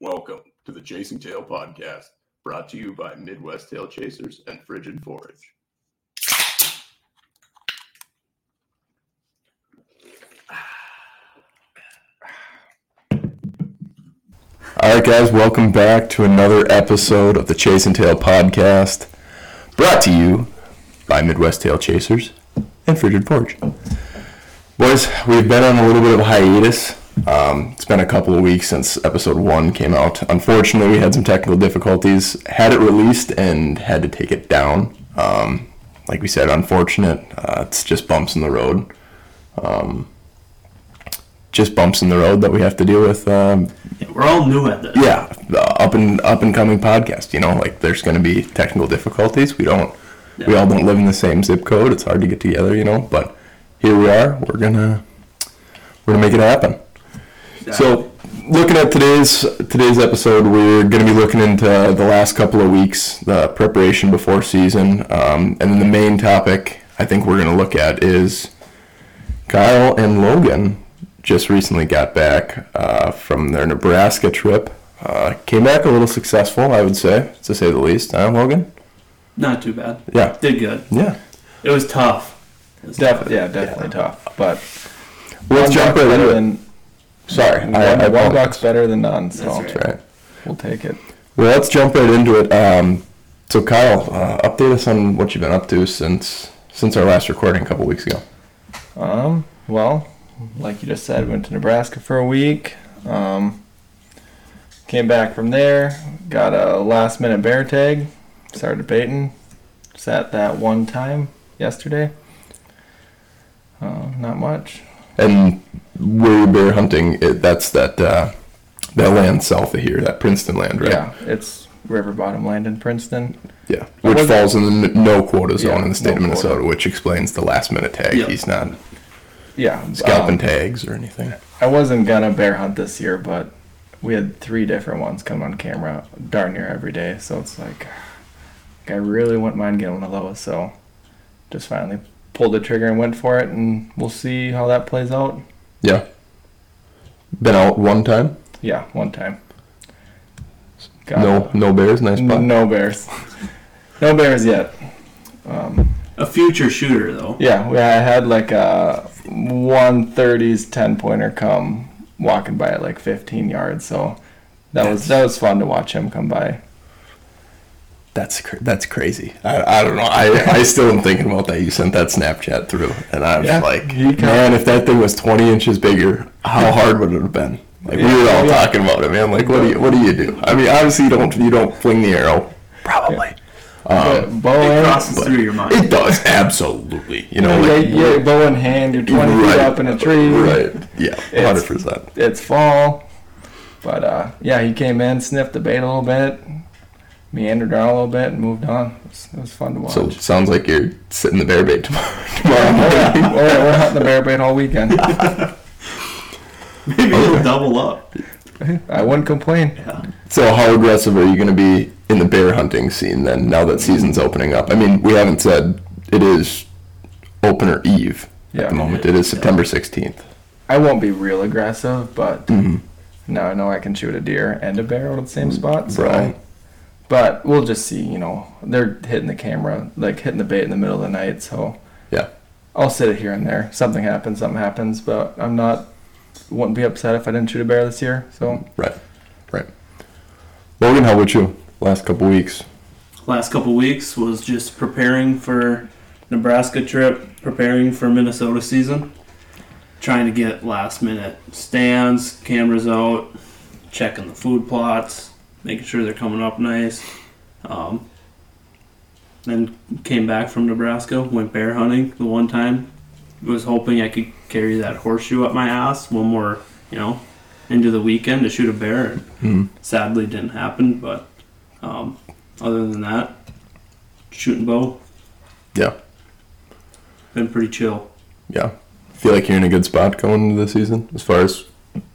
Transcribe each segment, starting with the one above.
Welcome to the Chasing Tail Podcast, brought to you by Midwest Tail Chasers and Frigid Forage. All right, guys, welcome back to another episode of the Chasing Tail Podcast, brought to you by Midwest Tail Chasers and Frigid Forge. Boys, we've been on a little bit of a hiatus. Um, it's been a couple of weeks since episode one came out. Unfortunately, we had some technical difficulties. Had it released and had to take it down. Um, like we said, unfortunate. Uh, it's just bumps in the road. Um, just bumps in the road that we have to deal with. Um, Yeah, we're all new at this. yeah, up and up and coming podcast. You know, like there's going to be technical difficulties. We don't, we all don't live in the same zip code. It's hard to get together. You know, but here we are. We're gonna, we're gonna make it happen. So, looking at today's today's episode, we're going to be looking into the last couple of weeks, the preparation before season, um, and then the main topic I think we're going to look at is Kyle and Logan just recently got back uh, from their Nebraska trip. Uh, came back a little successful, I would say, to say the least. Huh, Logan? Not too bad. Yeah, Did good. yeah. It was tough. It was Def- yeah, definitely tough. But Let's jump right into it. Than Sorry, one, I, I one apologize. buck's better than none. So That's That's right. we'll take it. Well, let's jump right into it. Um, so, Kyle, uh, update us on what you've been up to since since our last recording a couple weeks ago. Um, well, like you just said, went to Nebraska for a week. Um, came back from there, got a last minute bear tag, started baiting. Sat that one time yesterday. Uh, not much. And where you're bear hunting, it, that's that uh, that land south of here, that Princeton land, right? Yeah, it's river bottom land in Princeton. Yeah. Which falls in the no quota zone Yeah, in the state no of Minnesota, quota. which explains the last minute tag. Yeah. He's not Yeah, scalping um, tags or anything. I wasn't gonna bear hunt this year, but we had three different ones come on camera darn near every day. So it's like, I really wouldn't mind getting one of those. So just finally pulled the trigger and went for it, and we'll see how that plays out. Yeah. Been out one time. Yeah, one time. Got No, no bears. Nice spot. no bears. no bears yet. Um, a future shooter though. yeah, we, I had like a 130s 10 pointer come walking by at like 15 yards. So that was that was fun to watch him come by. That's cr- that's crazy. I, I don't know. I, I still am thinking about that. You sent that Snapchat through, and I was Yeah, like, man, if that thing was 20 inches bigger, how hard would it have been? Like we were all Yeah. talking about it, man. Like, what do you what do you do? I mean, obviously you don't you don't fling the arrow, probably. But bow It crosses but through your mind. It does absolutely. You know, yeah, like yeah, bow in hand, you're 20 right, feet up in a tree. Right. Yeah. It's- Hundred percent. It's fall. But uh, yeah, he came in, sniffed the bait a little bit, meandered around a little bit, and moved on. It was, it was fun to watch. So it sounds like you're sitting the bear bait tomorrow. tomorrow yeah. morning. Oh, yeah, we're hunting the bear bait all weekend. Maybe we'll double up. I wouldn't complain. Yeah. So how aggressive are you going to be in the bear hunting scene then? Now that season's opening up. I mean, we haven't said it is opener eve at the moment. It is September sixteenth. I won't be real aggressive, but Mhm. now I know I can shoot a deer and a bear out of the same spot. So. Right. But we'll just see. You know, they're hitting the camera, like hitting the bait in the middle of the night. So Yeah. I'll sit it here and there. Something happens, something happens. But I'm not. Wouldn't be upset if I didn't shoot a bear this year. So Right. Right. Logan, how about you? Last couple weeks. Last couple weeks was just preparing for Nebraska trip, preparing for Minnesota season, trying to get last minute stands, cameras out, checking the food plots, making sure they're coming up nice. Um, then came back from Nebraska, went bear hunting the one time. Was hoping I could carry that horseshoe up my ass one more, you know, into the weekend to shoot a bear. Hmm. Sadly, didn't happen. But um, other than that, shooting bow, Yeah. been pretty chill. Yeah. Feel like you're in a good spot going into the season as far as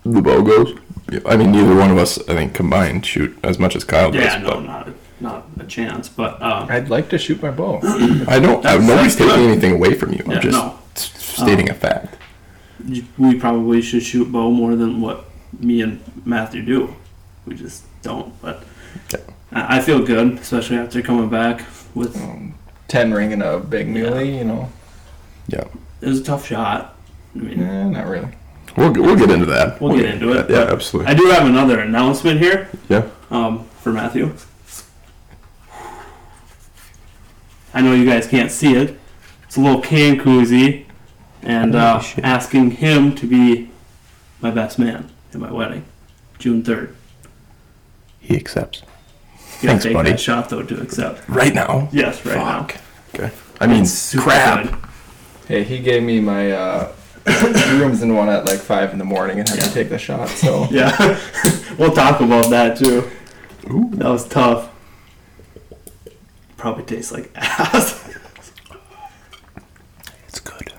the bow goes. Yeah, I mean, neither one of us, I think, combined shoot as much as Kyle does. Yeah, no, but not a, not a chance. But um, I'd like to shoot my bow. I don't. I, That's- nobody's that's taking good. anything away from you. I'm Yeah, just no. s- stating a fact. we probably should shoot bow more than what me and Matthew do. we just don't. But Okay. I I feel good, especially after coming back with Um, Ten ring and a big muley, you know. Yeah. it was a tough shot. I mean, Eh, not really. We'll we'll get into that. We'll get into it, Yeah, absolutely. I do have another announcement here Yeah. um, for Matthew. I know you guys can't see it. It's a little can koozie, and uh, Holy asking him to be my best man at my wedding, June third. He accepts. You gotta Thanks, take buddy. that shot though to accept. Right now. Yes, right Fuck. Okay. I mean, crap. good. Hey, he gave me my uh, rooms in one at like five in the morning and had Yeah. to take the shot. So Yeah, we'll talk about that too. Ooh. That was tough. Probably tastes like ass. It's good.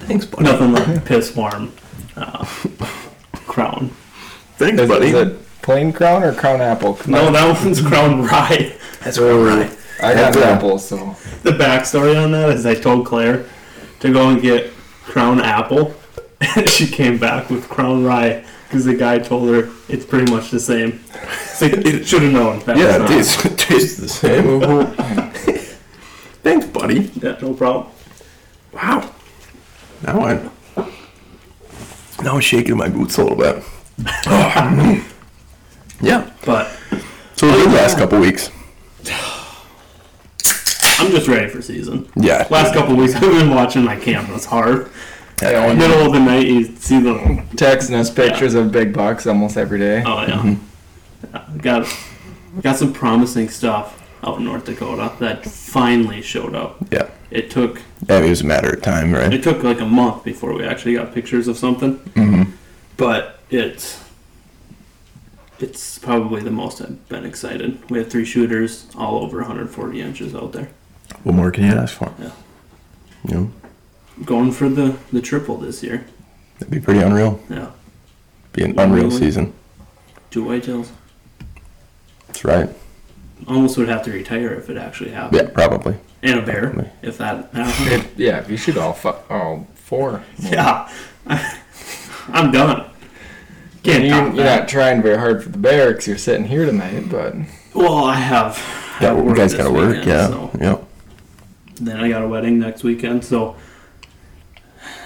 Thanks, buddy. Nothing like piss warm uh, crown. Thanks, is, buddy. is it plain crown or crown apple? No, that one's crown rye. That's crown rye. I have That's a- apple, so The backstory on that is I told Claire to go and get crown apple, and she came back with crown rye because the guy told her it's pretty much the same. So it should have known. That yeah, it tastes, it tastes the same. Thanks, buddy. Yeah, no problem. Wow. Now I'm. Now I'm shaking my boots a little bit. Yeah. But So the last couple weeks. I'm just ready for season. Yeah. Last couple weeks I've been watching my cameras hard. yeah, when Middle of the night you see the texting us pictures of big bucks almost every day. oh yeah. yeah got got some promising stuff out in North Dakota that finally showed up. Yeah. It took Yeah, it was a matter of time, right? It took like a month before we actually got pictures of something, Mm-hmm. but it's it's probably the most I've been excited. We have three shooters, all over 140 inches out there, What more can you ask for? Yeah. You know, going for the the triple this year. that'd be pretty unreal. Yeah, Be an unreal Really? season. two whitetails. That's right. Almost would have to retire if it actually happened. Yeah, probably. And a bear, Probably. if that happened. It, yeah, if you shoot all fu- all four. yeah, I'm done. Can't You, top you're that. not trying very hard for the bear because you're sitting here tonight, but Well, I have. I Yeah, have you work guys this gotta work. weekend, Yeah. so- Yeah. Then I got a wedding next weekend, so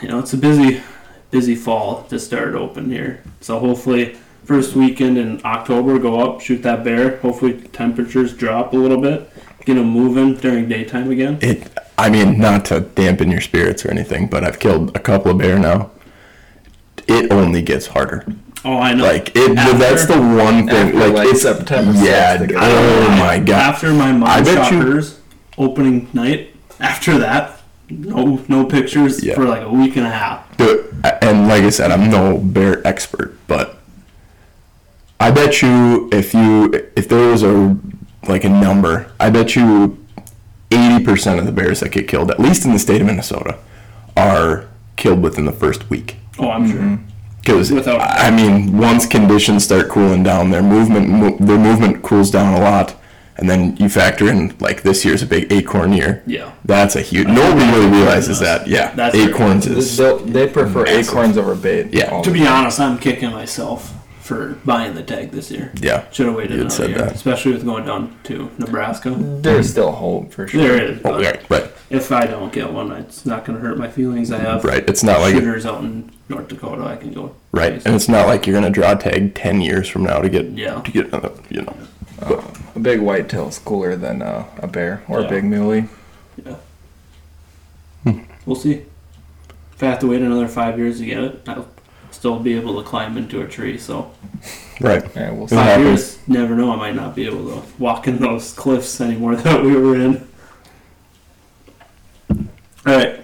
you know it's a busy, busy fall to start open here. So hopefully, first weekend in October, go up, shoot that bear. Hopefully, temperatures drop a little bit, get them moving during daytime again. It. I mean, not to dampen your spirits or anything, but I've killed a couple of bear now. It only gets harder. Oh, I know. Like it. After- that's the one thing. after, Like, like, it's September Yeah. 6th, it gets Oh my god. After my I mom bet shot you- opening night, after that, no no pictures Yeah. for like a week and a half. Dude, and like I said, I'm no bear expert, but I bet you if you if there was a like a number, I bet you eighty percent of the bears that get killed, at least in the state of Minnesota, are killed within the first week. Oh, I'm sure. Mm-hmm. Because I mean, once conditions start cooling down, their movement mo- their movement cools down a lot, and then you factor in like this year's a big acorn year. Yeah. That's a huge. Nobody really realizes that. Yeah, That's acorns They, is they'll- they prefer massive. acorns over bait. Yeah. To be time. honest, I'm kicking myself for buying the tag this year. yeah. Should have waited You had another said year, that. especially with going down to Nebraska. there's still hope for sure. There is, Oh, but right, right, if I don't get one, it's not going to hurt my feelings. I have right. It's not like shooters out in North Dakota. I can go. right, and it's not like you're gonna draw a tag ten years from now to get Yeah. to get another. You know, a big whitetail's cooler than uh, a bear or Yeah. a big muley. We'll see. If I have to wait another five years to get it, I'll still be able to climb into a tree. So right. Yeah, we'll see. Five happens. years, never know. I might not be able to walk in those cliffs anymore that we were in. All right.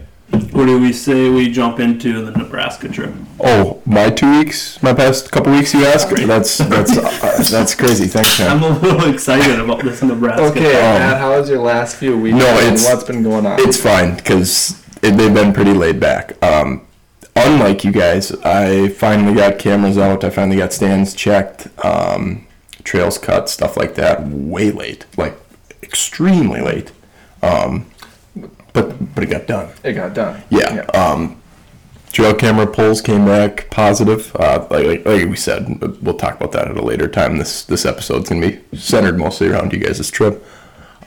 What do we say we jump into the Nebraska trip? Oh, my two weeks, my past couple weeks. You ask. That's that's uh, that's crazy. Thanks, man. I'm a little excited about this Nebraska. Okay, trip. Matt, how was your last few weeks? No, and it's- what's been going on? It's fine because they've been pretty laid back. Um, unlike you guys, I finally got cameras out. I finally got stands checked, um, trails cut, stuff like that. Way late, like extremely late. Um, but but it got done. it got done. Yeah. Um, trail camera polls came back positive. Uh, like, like, like we said, we'll talk about that at a later time. This this episode's gonna be centered mostly around you guys' trip.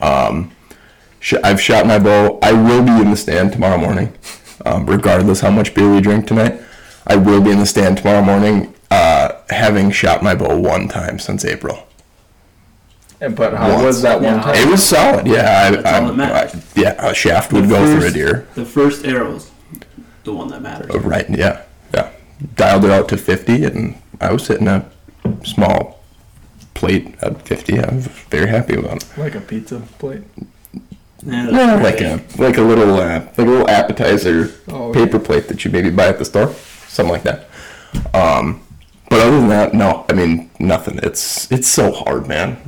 Um, sh- I've shot my bow. I will be in the stand tomorrow morning, um, regardless how much beer we drink tonight. I will be in the stand tomorrow morning, uh, having shot my bow one time since April. And- But how Once. was that one Yeah. time? It was solid. Yeah, I, That's all I, matters. I- yeah, a shaft would The go through a deer. The first arrow's the one that matters. Oh, Right, yeah, yeah. Dialed it out to 50, and I was hitting a small plate at 50. I was very happy about it. Like a pizza plate. Yeah, Yeah, like a like a little uh, like a little appetizer Oh, paper plate that you maybe buy at the store, something like that. Um, but other than that, no. I mean, nothing. It's it's so hard, man.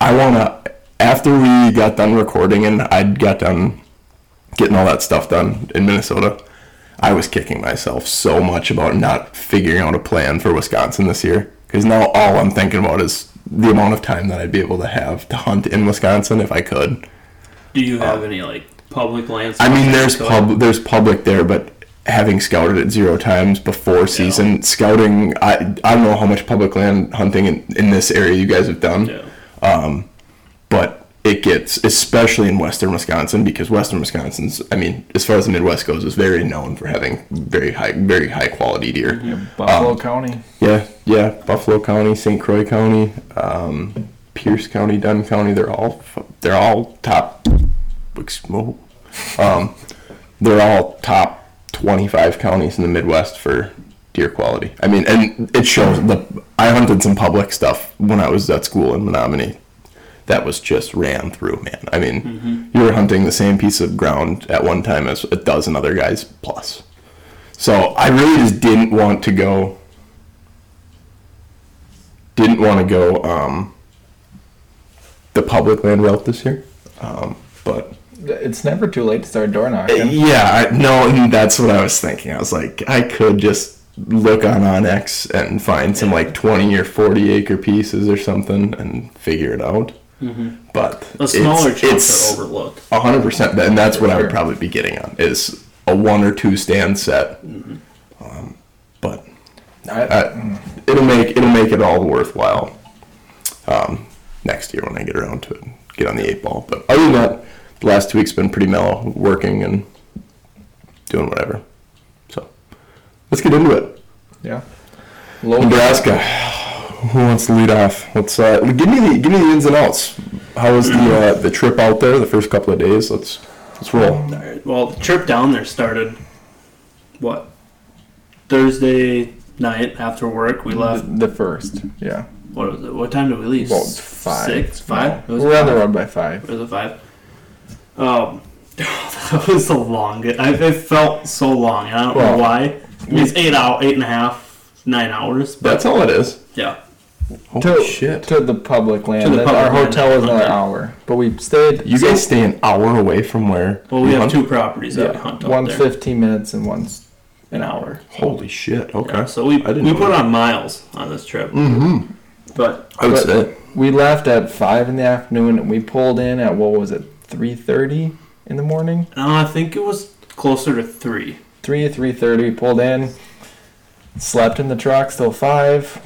I wanna after we got done recording and I got done getting all that stuff done in Minnesota. I was kicking myself so much about not figuring out a plan for Wisconsin this year because now all I'm thinking about is the amount of time that I'd be able to have to hunt in Wisconsin if I could. Do you have uh, any like public lands? I mean, there's pub, there's public there, but having scouted it zero times before season, scouting, I I don't know how much public land hunting in, in this area you guys have done, Yeah. But it gets especially in western Wisconsin because western Wisconsin's, I mean, as far as the Midwest goes, is very known for having very high very high quality deer. Buffalo Um, County. Yeah, yeah, Buffalo County, St. Croix County, um, Pierce County, Dunn County, they're all they're all top. Um, they're all top 25 counties in the Midwest for deer quality. I mean, and it shows. The I hunted some public stuff when I was at school in Menomonie. That was just ran through, man. I mean, you were hunting the same piece of ground at one time as a dozen other guys plus. So I really just didn't want to go didn't want to go um, the public land route this year. Um, but It's never too late to start door knocking. yeah, I, no, and that's what I was thinking. I was like, I could just look on onX and find some like 20 or 40 acre pieces or something and figure it out. But The smaller it's, chunks it's are overlooked. a hundred percent, and that's what I would probably be getting on is a one or two stand set. Mm-hmm. Um, but I, uh, it'll make it'll make it all worthwhile um, next year when I get around to it, get on the eight ball. But other than that, the last two weeks been pretty mellow, working and doing whatever. So let's get into it. yeah. Low Nebraska. Who wants to lead off? Let's uh, give me the give me the ins and outs. How was the uh, the trip out there? The first couple of days. Let's let's roll. Alright, Well, the trip down there started what Thursday night after work. We left. The, the first. Yeah. What was it? What time did we leave? Well, five. Six, five. No, It was we're on the five. road by five. It Was it five? Um, that was the longest. I, it felt so long. I don't Well, know why. It's eight out, eight and a half, nine hours. But That's all it is. yeah, Holy To, shit! to the public land. To the public Our land, hotel was another okay. hour, but we stayed. You guys stay an hour away from where? well, we you have hunt? two properties that we Yeah, hunt out one's there. 15 minutes and one's An hour. Holy shit! Okay. Yeah, so we I didn't we put that. on miles on this trip, Mm-hmm. but I would But- say. We left at five in the afternoon, and we pulled in at what was it, 3:30 in the morning? no, I think it was closer to three. Three or 3:30. Pulled in, slept in the truck till five.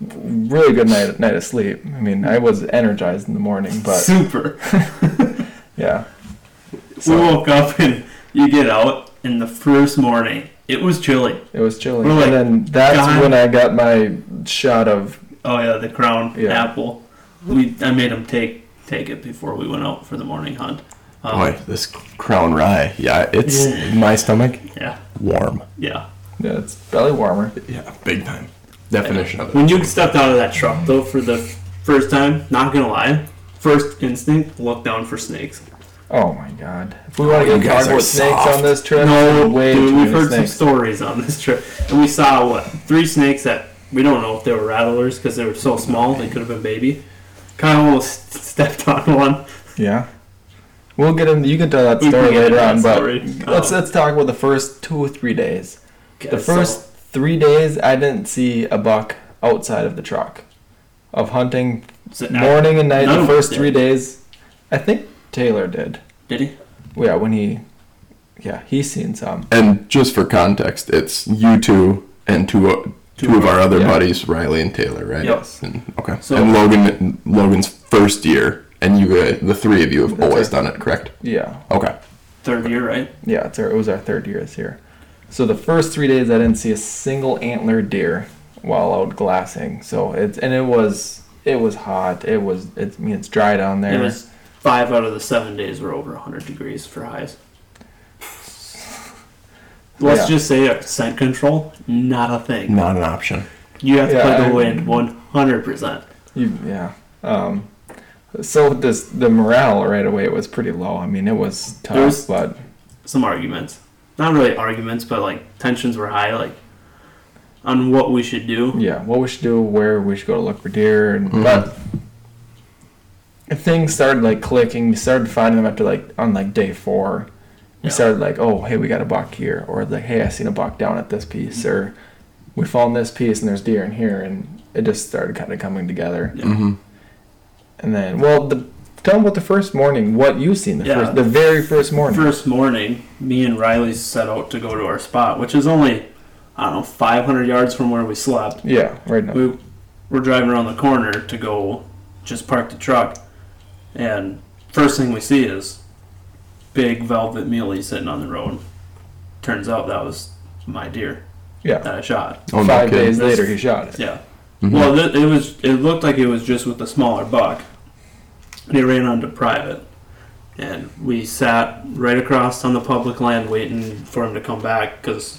Really good night night of sleep. I mean, I was energized in the morning, but Super. yeah, we woke up and you get out, and the first morning it was chilly. it was chilly. Like, and then that's God. when I got my shot of Oh yeah, the crown Yeah. apple. We I made him take take it before we went out for the morning hunt. Um, Boy, this crown rye. Yeah, it's Yeah. my stomach Yeah, warm. yeah. yeah, it's belly warmer. Yeah, big time. Definition of it. When you stepped out of that truck though for the first time, not gonna lie, first instinct look down for snakes. Oh my god! If we want you to get guys caught are with snakes soft. on this trip, No, way dude, we've many heard some stories on this trip, and we saw what three snakes that we don't know if they were rattlers because they were so small they could have been baby. Kyle almost stepped on one. Yeah. We'll get into. You can tell that story later into on, that but story. let's let's talk about the first two or three days. Okay, The so- first three days, I didn't see a buck outside of the truck. Of hunting so- morning and night, the first three days, I think Taylor did. Did he? Yeah, when he yeah, he's seen some. And just for context, it's you two and two two of our other Yeah. buddies, Riley and Taylor, right? Yes. And, okay. So- and Logan, Logan's first year, and you, uh, the three of you have always right. done it, correct? Yeah, Okay. Third year, right? yeah. It's our, it was our third year this year. So the first three days I didn't see a single antler deer while out glassing. So it's and it was it was hot. It was it's I mean it's dry down there. It was five out of the seven days were over 100 degrees for highs. Let's Yeah. just say uh, scent control, not a thing. Not an option. You have to Yeah, play I- the wind 100%. You, yeah. Um, so this the morale right away was pretty low. I mean, it was tough, There was- but Some arguments. Not really arguments, but like tensions were high, like on what we should do. yeah, what we should do, where we should go to look for deer, and Mhm. but things started like clicking. We started finding them after like on like day four. We Yeah. started like, oh, hey, we got a buck here, or like, hey, I seen a buck down at this piece, or we found this piece and there's deer in here, and it just started kind of coming together. Yeah. Mm-hmm. And then, well, the tell them about the first morning, what you seen the Yeah. first, the very first morning. First morning, me and Riley set out to go to our spot, which is only, I don't know, 500 yards from where we slept. yeah, right now. we were driving around the corner to go just park the truck and first thing we see is big velvet muley sitting on the road turns out that was my deer Yeah. that i shot Oh, no Five kidding. days later, he shot it. yeah Mhm. well th- it was it looked like it was just with a smaller buck and he ran onto private and we sat right across on the public land waiting for him to come back because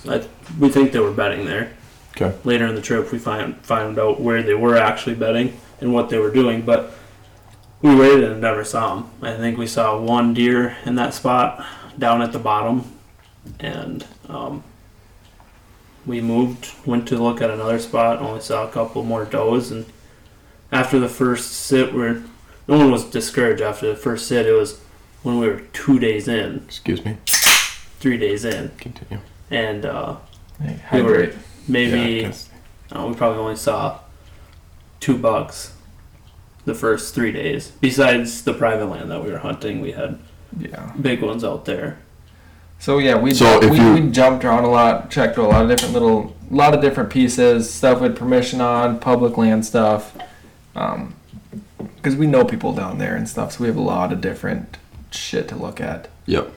we think they were betting there Okay. later in the trip we find found out where they were actually betting and what they were doing but we waited and never saw them i think we saw one deer in that spot down at the bottom and um, we moved went to look at another spot only saw a couple more does and after the first sit where no one was discouraged after the first sit. It was when we were two days in. Excuse me. three days in. Continue. and uh, Hey, We were- maybe Yeah, Uh, we probably only saw two bucks the first three days. Besides the private land that we were hunting, we had Yeah. big ones out there. So yeah, we So if we, you- we jumped around a lot, checked a lot of different little, a lot of different pieces, stuff with permission on, public land stuff, um, because we know people down there and stuff. So we have a lot of different shit to look at. Yep.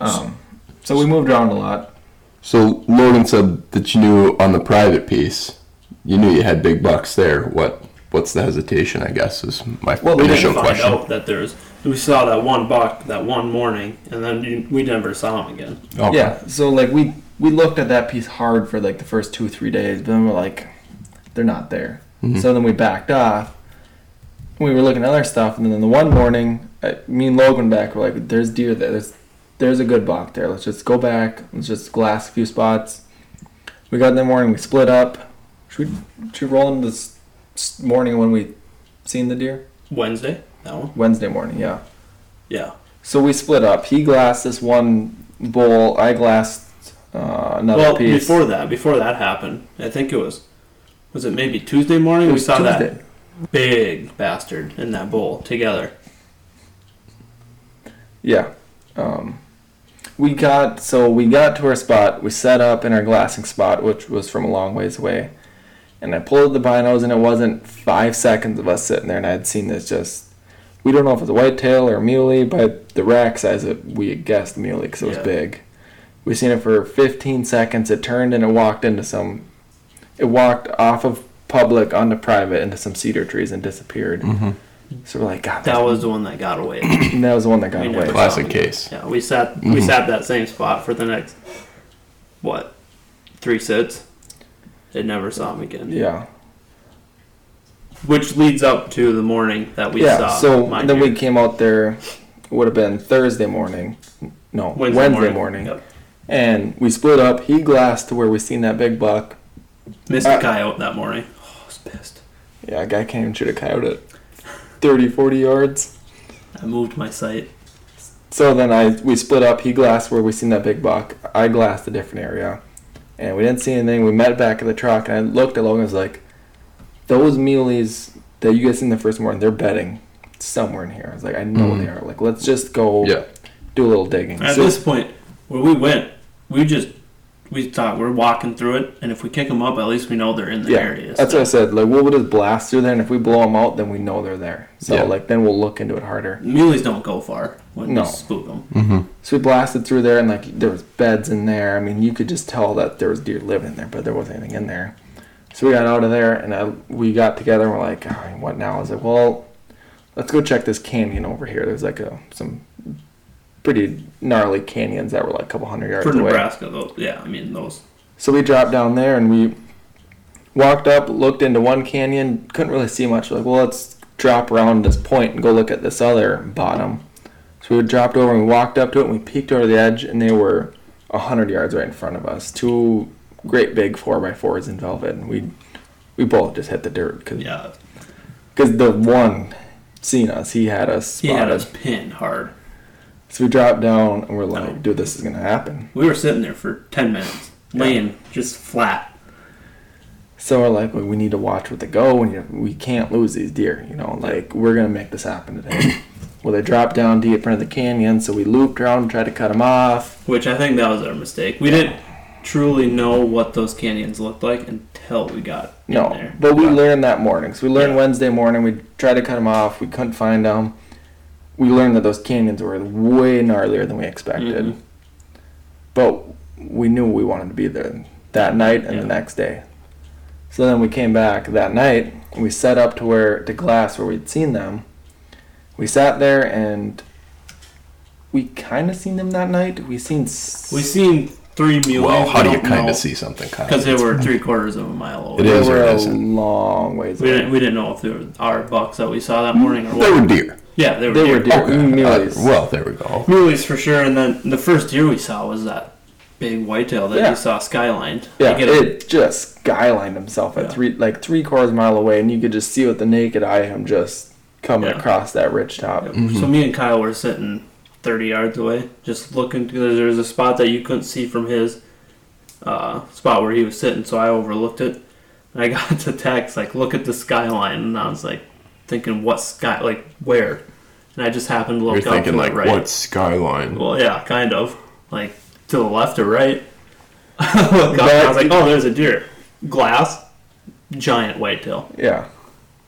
Um, so we moved around a lot. So Logan said that you knew on the private piece, you knew you had big bucks there. What What's the hesitation? I guess is my question. Well, we initial didn't find question. out that there's. We saw that one buck that one morning, and then you, we never saw him again. Okay. Yeah. So like we we looked at that piece hard for like the first two three days, but then we're like, they're not there. Mhm. So then we backed off. We were looking at other stuff, and then the one morning, uh, me and Logan back were like, "There's deer there. There's there's a good buck there. Let's just go back. Let's just glass a few spots." We got in the morning. We split up. Should we, should we roll into this s- morning when we seen the deer? Wednesday, that one. Wednesday morning, yeah. Yeah. So we split up. He glassed this one bowl. I glassed uh, another well, piece. before that, before that happened, I think it was. Was it maybe Tuesday morning? We saw Tuesday. that big bastard in that bowl together. Yeah. Um, we got so we got to our spot. We set up in our glassing spot, which was from a long ways away. And I pulled the binos, and it wasn't five seconds of us sitting there, and I had seen this just. We don't know if it's a whitetail or a muley, but the rack size it we guessed muley because it was Yeah. big. We seen it for 15 seconds. It turned and it walked into some. It walked off of public onto private into some cedar trees and disappeared. hmm So we're like, God, That was the one that got away. and that was the one that got We away. Classic saw case. Yeah, we sat we Mhm. sat that same spot for the next what three sits. It never saw him again. Yeah. Which leads up to the morning that we yeah. saw. so then we came out there. It would have been Thursday morning. No, Wednesday, morning. Yep. And we split up. He glassed to where we seen that big buck. Missed Uh, a coyote that morning. Oh, I was pissed. Yeah, a guy came and shoot a coyote at 30, 40 yards. I moved my sight. So then I we split up. He glassed where we seen that big buck. I glassed a different area, and we didn't see anything. We met back at the truck, and I looked at Logan. and was like, "Those muleys that you guys seen the first morning, they're bedding somewhere in here." I was like, "I know Mhm. they are. Like, let's just go Yeah. do a little digging." At So- this point, where we went, we just we thought we're walking through it, and if we kick them up, at least we know they're in the Yeah, area. that's what I said. Like we'll just blast through there, and if we blow them out, then we know they're there. So Yeah. like then we'll look into it harder. Muleys don't go far when No. we spook them. Mm-hmm. So we blasted through there, and like there was beds in there. I mean, you could just tell that there was deer living in there, but there wasn't anything in there. So we got out of there, and I, we got together, and we're like, "Ah, "What now?" I was like, "Well, let's go check this canyon over here. There's like a some pretty gnarly canyons that were like a couple hundred yards For away." Nebraska, though, yeah, I mean those. So we dropped down there and we walked up, looked into one canyon, couldn't really see much. Like, well, let's drop around this point and go look at this other bottom. So we dropped over and we walked up to it and we peeked over the edge and they were a hundred yards right in front of us. Two great big four by fours in velvet, and we we both just hit the dirt because Yeah, the one seen us, he had us he had us pinned hard. So we dropped down and we're like, No. dude, this is gonna happen. We were sitting there for ten minutes, laying just flat. So we're like, well, we need to watch with the go, and we can't lose these deer. You know, like we're gonna make this happen today. Well, they dropped down deep into the canyon, so we looped around and tried to cut them off. Which I think that was our mistake. We didn't truly know what those canyons looked like until we got in No, there. but we learned that morning. So we learned Yeah. Wednesday morning. We tried to cut them off. We couldn't find them. We learned that those canyons were way gnarlier than we expected. Mhm. But we knew we wanted to be there that night and Yeah. the next day. So then we came back that night. And we set up to where to glass where we'd seen them. We sat there and we kind of seen them that night. We seen s- We seen three muleys. Well, how do you kind kind of see something? Kind Because they were three quarters of a mile away. It they is or were it a isn't. long ways We away. didn't, we didn't know if they were our bucks that we saw that morning or They what. were deer. Yeah, they were They were deer. deer. Muleys. Uh, well, there we go. Muleys for sure. And then the first deer we saw was that big whitetail that Yeah. you saw skylined. Yeah, Like, it- it just skylined himself at Yeah. three like three quarters mile away, and you could just see with the naked eye him just coming Yeah. across that ridge top. So me and Kyle were sitting 30 yards away, just looking. Because there was a spot that you couldn't see from his uh, spot where he was sitting, so I overlooked it. And I got to text like, "Look at the skyline," and I was like, thinking, "What sky? Like where?" And I just happened to You're look out thinking to like, the right. what skyline? Well, yeah, kind of. Like to the left or right. I up, and I was like, "Oh, there's a deer." Glass, giant whitetail. Yeah,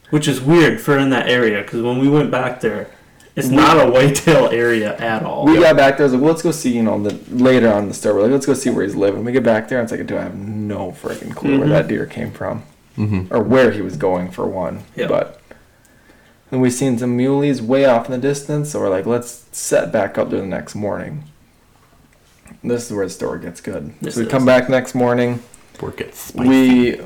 Which is weird for in that area because when we went back there, it's not a whitetail area at all. we got back there. I was like, well, let's go see. You know, the later on in the story, we're like, let's go see where he's living. We get back there, and it's like, dude, I have no freaking clue where that deer came from Mm-hmm. or where he was going for one. Yeah. But then we seen some muleys way off in the distance, so we're like, let's set back up there the next morning. This is where the story gets good. This so we is. come back next morning. Work it spicy. We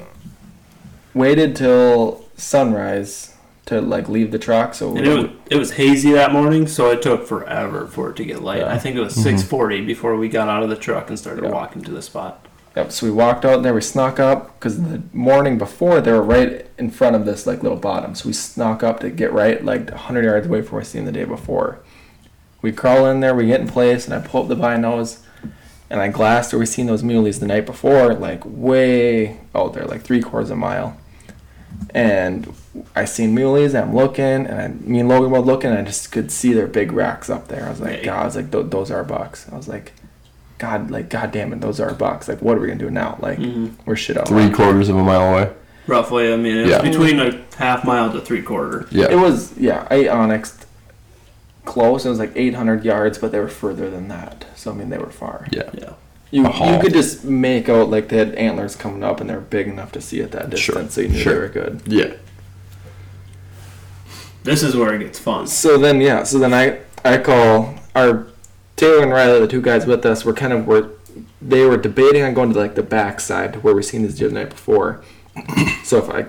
waited till sunrise to like leave the truck. So And it was it was hazy that morning, so it took forever for it to get light. Yeah. I think it was mm-hmm. six forty before we got out of the truck and started Yeah. walking to the spot. Yep. So we walked out there. We snuck up because the morning before they were right in front of this like little bottom. So we snuck up to get right like hundred yards away from where we seen the day before. We crawl in there. We get in place, and I pull up the binos, and I glassed where we seen those muleys the night before, like way out there, like three quarters of a mile. And I seen muleys. And I'm looking, and I, me and Logan were looking. And I just could see their big racks up there. I was like, God, I was like, those are bucks. I was like, God, like, God damn it, those are bucks. Like, what are we gonna do now? Like, Mhm. we're shit out. Three quarters of a mile away. Roughly, I mean, it was Yeah. between a half mile to three quarter. Yeah. It was yeah, I onyxed close. It was like 800 yards, but they were further than that. So I mean, they were far. yeah. Yeah. You you could just make out like they had antlers coming up, and they're big enough to see at that Sure, distance, so you knew sure. they were good. Yeah. This is where it gets fun. So then yeah, so then I I call our Taylor and Riley, the two guys with us, were kind of were they were debating on going to like the back side where we seen this deer the night before. so if I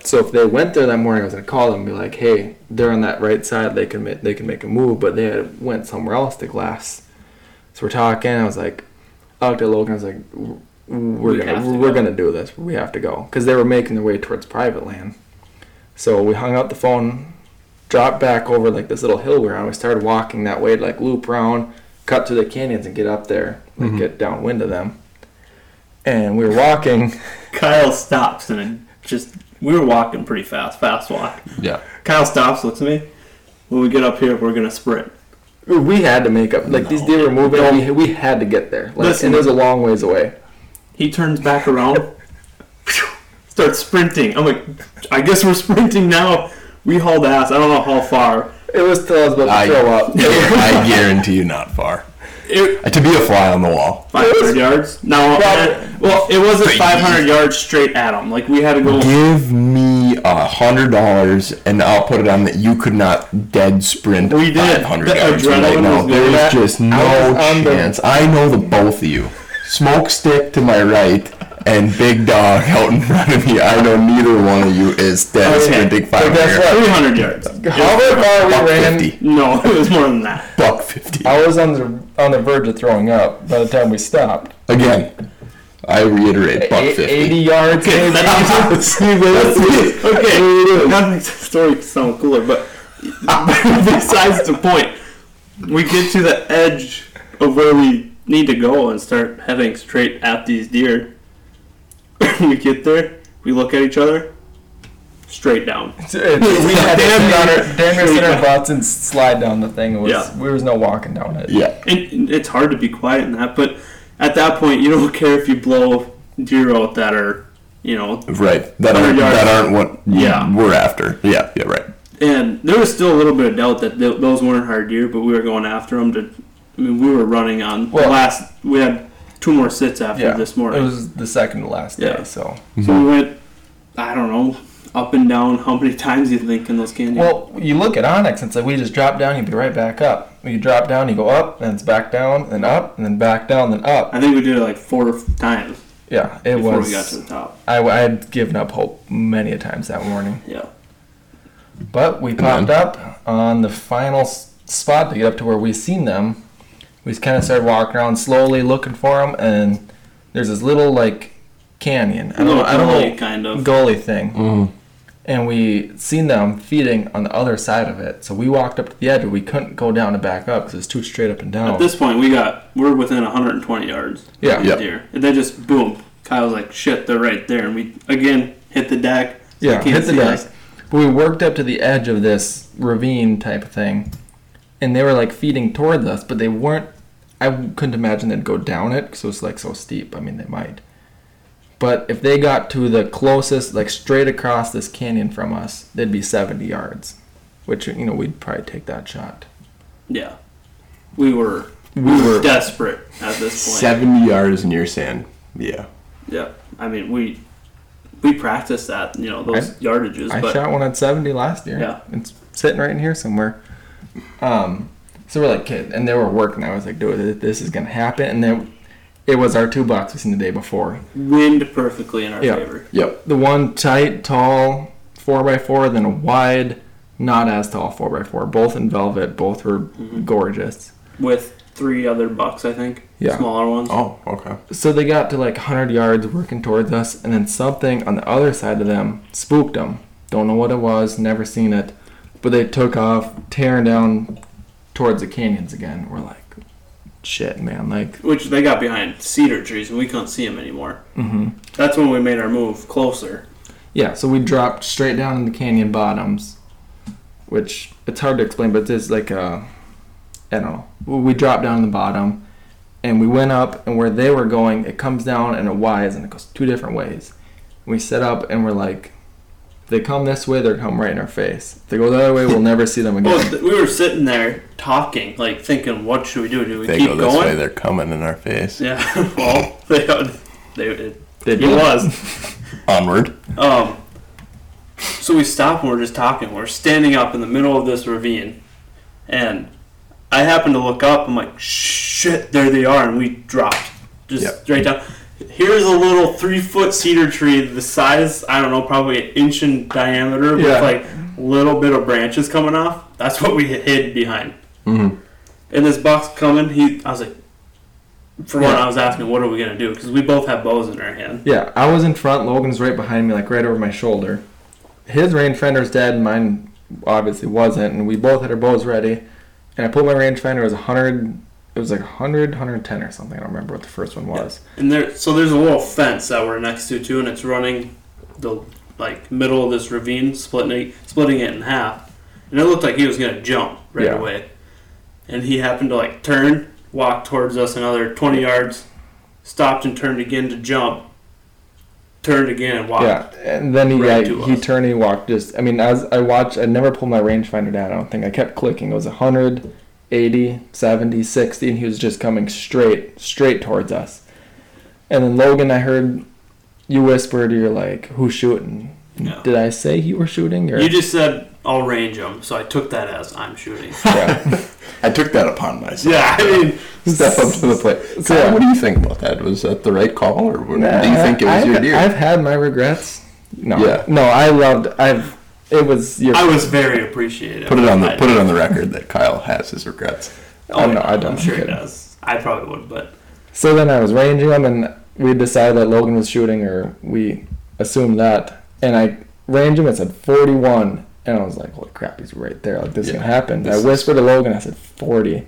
so if they went there that morning, I was gonna call them and be like, "Hey, they're on that right side. They can make, they can make a move." But they had went somewhere else to glass. So we're talking. I was like, I looked at Logan. I was like, "We're We gonna to we're go." gonna do this. We have to go because they were making their way towards private land. So we hung up the phone, dropped back over like this little hill we're on. We started walking that way like loop around, cut through the canyons, and get up there, like Mhm. get downwind of them. And we were walking. Kyle stops and just we were walking pretty fast, fast walk. Yeah. Kyle stops, looks at me. When we get up here, we're gonna sprint. We had to make up. Like these deer were moving. We, we had to get there. Like, Listen. and it was a long ways away. He turns back around, starts sprinting. I'm like, I guess we're sprinting now. We hauled ass. I don't know how far. It was till I was about to I- throw up. I guarantee you, not far. It, Uh, To be a fly on the wall. 500 yards. No, Probably- uh, well, it wasn't 500 yards straight at him. Like we had to go. Give me a hundred dollars, and I'll put it on that you could not dead sprint We did. five hundred The yards adrenaline right now. was going There's just no I was on the- chance. I know the both of you. Smoke stick to my right and big dog out in front of me. I know neither one of you is dead Okay. sprinting But five guess hundred. what? 300 yards. However far we ran, fifty. No, it was more than that. Buck fifty. I was on the on the verge of throwing up by the time we stopped. Again, I reiterate, buck fifty. 80 yards. Okay, that's, that's, okay. That makes the story sound cooler, but besides the point, we get to the edge of where we need to go and start heading straight at these deer. we get there, we look at each other, straight down. we had to Damn sit near- our, damn sit our butts and slide down the thing. It was, Yeah. We was no walking down it. Yeah. And it's hard to be quiet in that, but at that point, you don't care if you blow deer out that are, you know, Right. That aren't yards. that aren't what Yeah. we're after. Yeah. Yeah. Right. And there was still a little bit of doubt that th- those weren't hard deer, but we were going after them. To, I mean, we were running on Well- the last. We had two more sits after Yeah. this morning. It was the second to last day. Yeah. So so we went. I don't know, up and down. How many times do you think in those canyons? well, you look at onX and it's like we just drop down, you'd be right back up. You drop down, you go up, and it's back down, and up, and then back down, then up. I think we did it like four times Yeah, it before was. we got to the top. I, I had given up hope many a times that morning. Yeah. But we popped up on the final spot to get up to where we seen them. We kind of started walking around slowly looking for them, and there's this little like canyon. I don't know. Little I don't gully, know kind of. gully thing, Mm-hmm. And we seen them feeding on the other side of it. So we walked up to the edge, but we couldn't go down and back up because it's too straight up and down. At this point, we got we're within 120 yards. yeah, yeah. Yep. Deer, and then just boom. Kyle was like, "Shit, they're right there," and we again hit the deck. so yeah, can't hit the deck. us. But we worked up to the edge of this ravine type of thing, and they were like feeding towards us, but they weren't. I couldn't imagine they'd go down it because it was like so steep. I mean, they might. But if they got to the closest, like straight across this canyon from us, they'd be 70 yards, which you know we'd probably take that shot. Yeah, we were We were desperate at this point. Seventy yards in your sand. Yeah. Yeah, I mean we we practiced that, you know, those yardages, I but shot one at 70 last year. Yeah. It's sitting right in here somewhere. Um, so we're like, kid, and they were working. I was like, dude, this is gonna happen. And then it was our two bucks we seen the day before. wind perfectly in our Yeah. favor. Yep. The one tight, tall, four x four, then a wide, not as tall four x four. Both in velvet. Both were mm-hmm. gorgeous. With three other bucks, I think. Yeah. Smaller ones. Oh. Okay. So they got to like 100 yards working towards us, and then something on the other side of them spooked them. Don't know what it was, never seen it, but they took off, tearing down towards the canyons again. We're like, shit, man. Like, Which they got behind cedar trees and we couldn't see them anymore. hmm That's when we made our move closer. yeah. So we dropped straight down in the canyon bottoms, which it's hard to explain, but it's like a, I don't know. We dropped down in the bottom, and we went up, and where they were going, it comes down and it wides, and it goes two different ways. We set up, and we're like, they come this way, they're come right in our face. If they go the other way, we'll never see them Well, again. th- we were sitting there talking, like thinking, what should we do? Do we They keep go this going? way. They're coming in our face. Yeah, well, they, they, it, They it was. Onward. Um, so we stop and we're just talking. We're standing up in the middle of this ravine, and I happen to look up. I'm like, shit, there they are, and we dropped just Yep. straight down. Here's a little three foot cedar tree, the size I don't know, probably an inch in diameter, Yeah. with like a little bit of branches coming off. That's what we hid behind. Mm-hmm. And this buck's coming. He, I was like, for one, I was asking, what are we gonna do? Because we both have bows in our hand. Yeah, I was in front. Logan's right behind me, like right over my shoulder. His rangefinder's dead, and mine obviously wasn't. And we both had our bows ready. And I pulled my rangefinder. It was 100. It was like 100, 110 or something. I don't remember what the first one was. And there, so there's a little fence that we're next to too, and it's running the like middle of this ravine, splitting it, splitting it in half. And it looked like he was gonna jump right Yeah. away. and he happened to like turn, walk towards us another 20 yards, stopped and turned again to jump, turned again and walked. Yeah, and then he Right yeah, he us. turned and he walked just. I mean, as I watched, I never pulled my rangefinder down. I don't think I kept clicking. It was 100, 80, 70, 60, and he was just coming straight, straight towards us. And then Logan, I heard you whispered, "You're like, who's shooting?" No. Did I say you were shooting? Or You just said I'll range him, so I took that as I'm shooting. yeah. I took that upon myself. yeah, I mean, Step up to the plate. So, yeah. what do you think about that? Was that the right call, or what- Nah, do you think it was I've, your deer? I've had my regrets. No, Yeah. no, I loved. I've. It was your. I was very appreciative. put it on the I- put it on the record that Kyle has his regrets. Oh, oh no, I don't. I'm sure he does. I probably would, but So then I was ranging him, and we decided that Logan was shooting, or we assumed that. And I ranged him. It said 41, and I was like, "Holy crap, he's right there! Like this is Yeah, gonna happen." this I is- whispered to Logan. I said 40,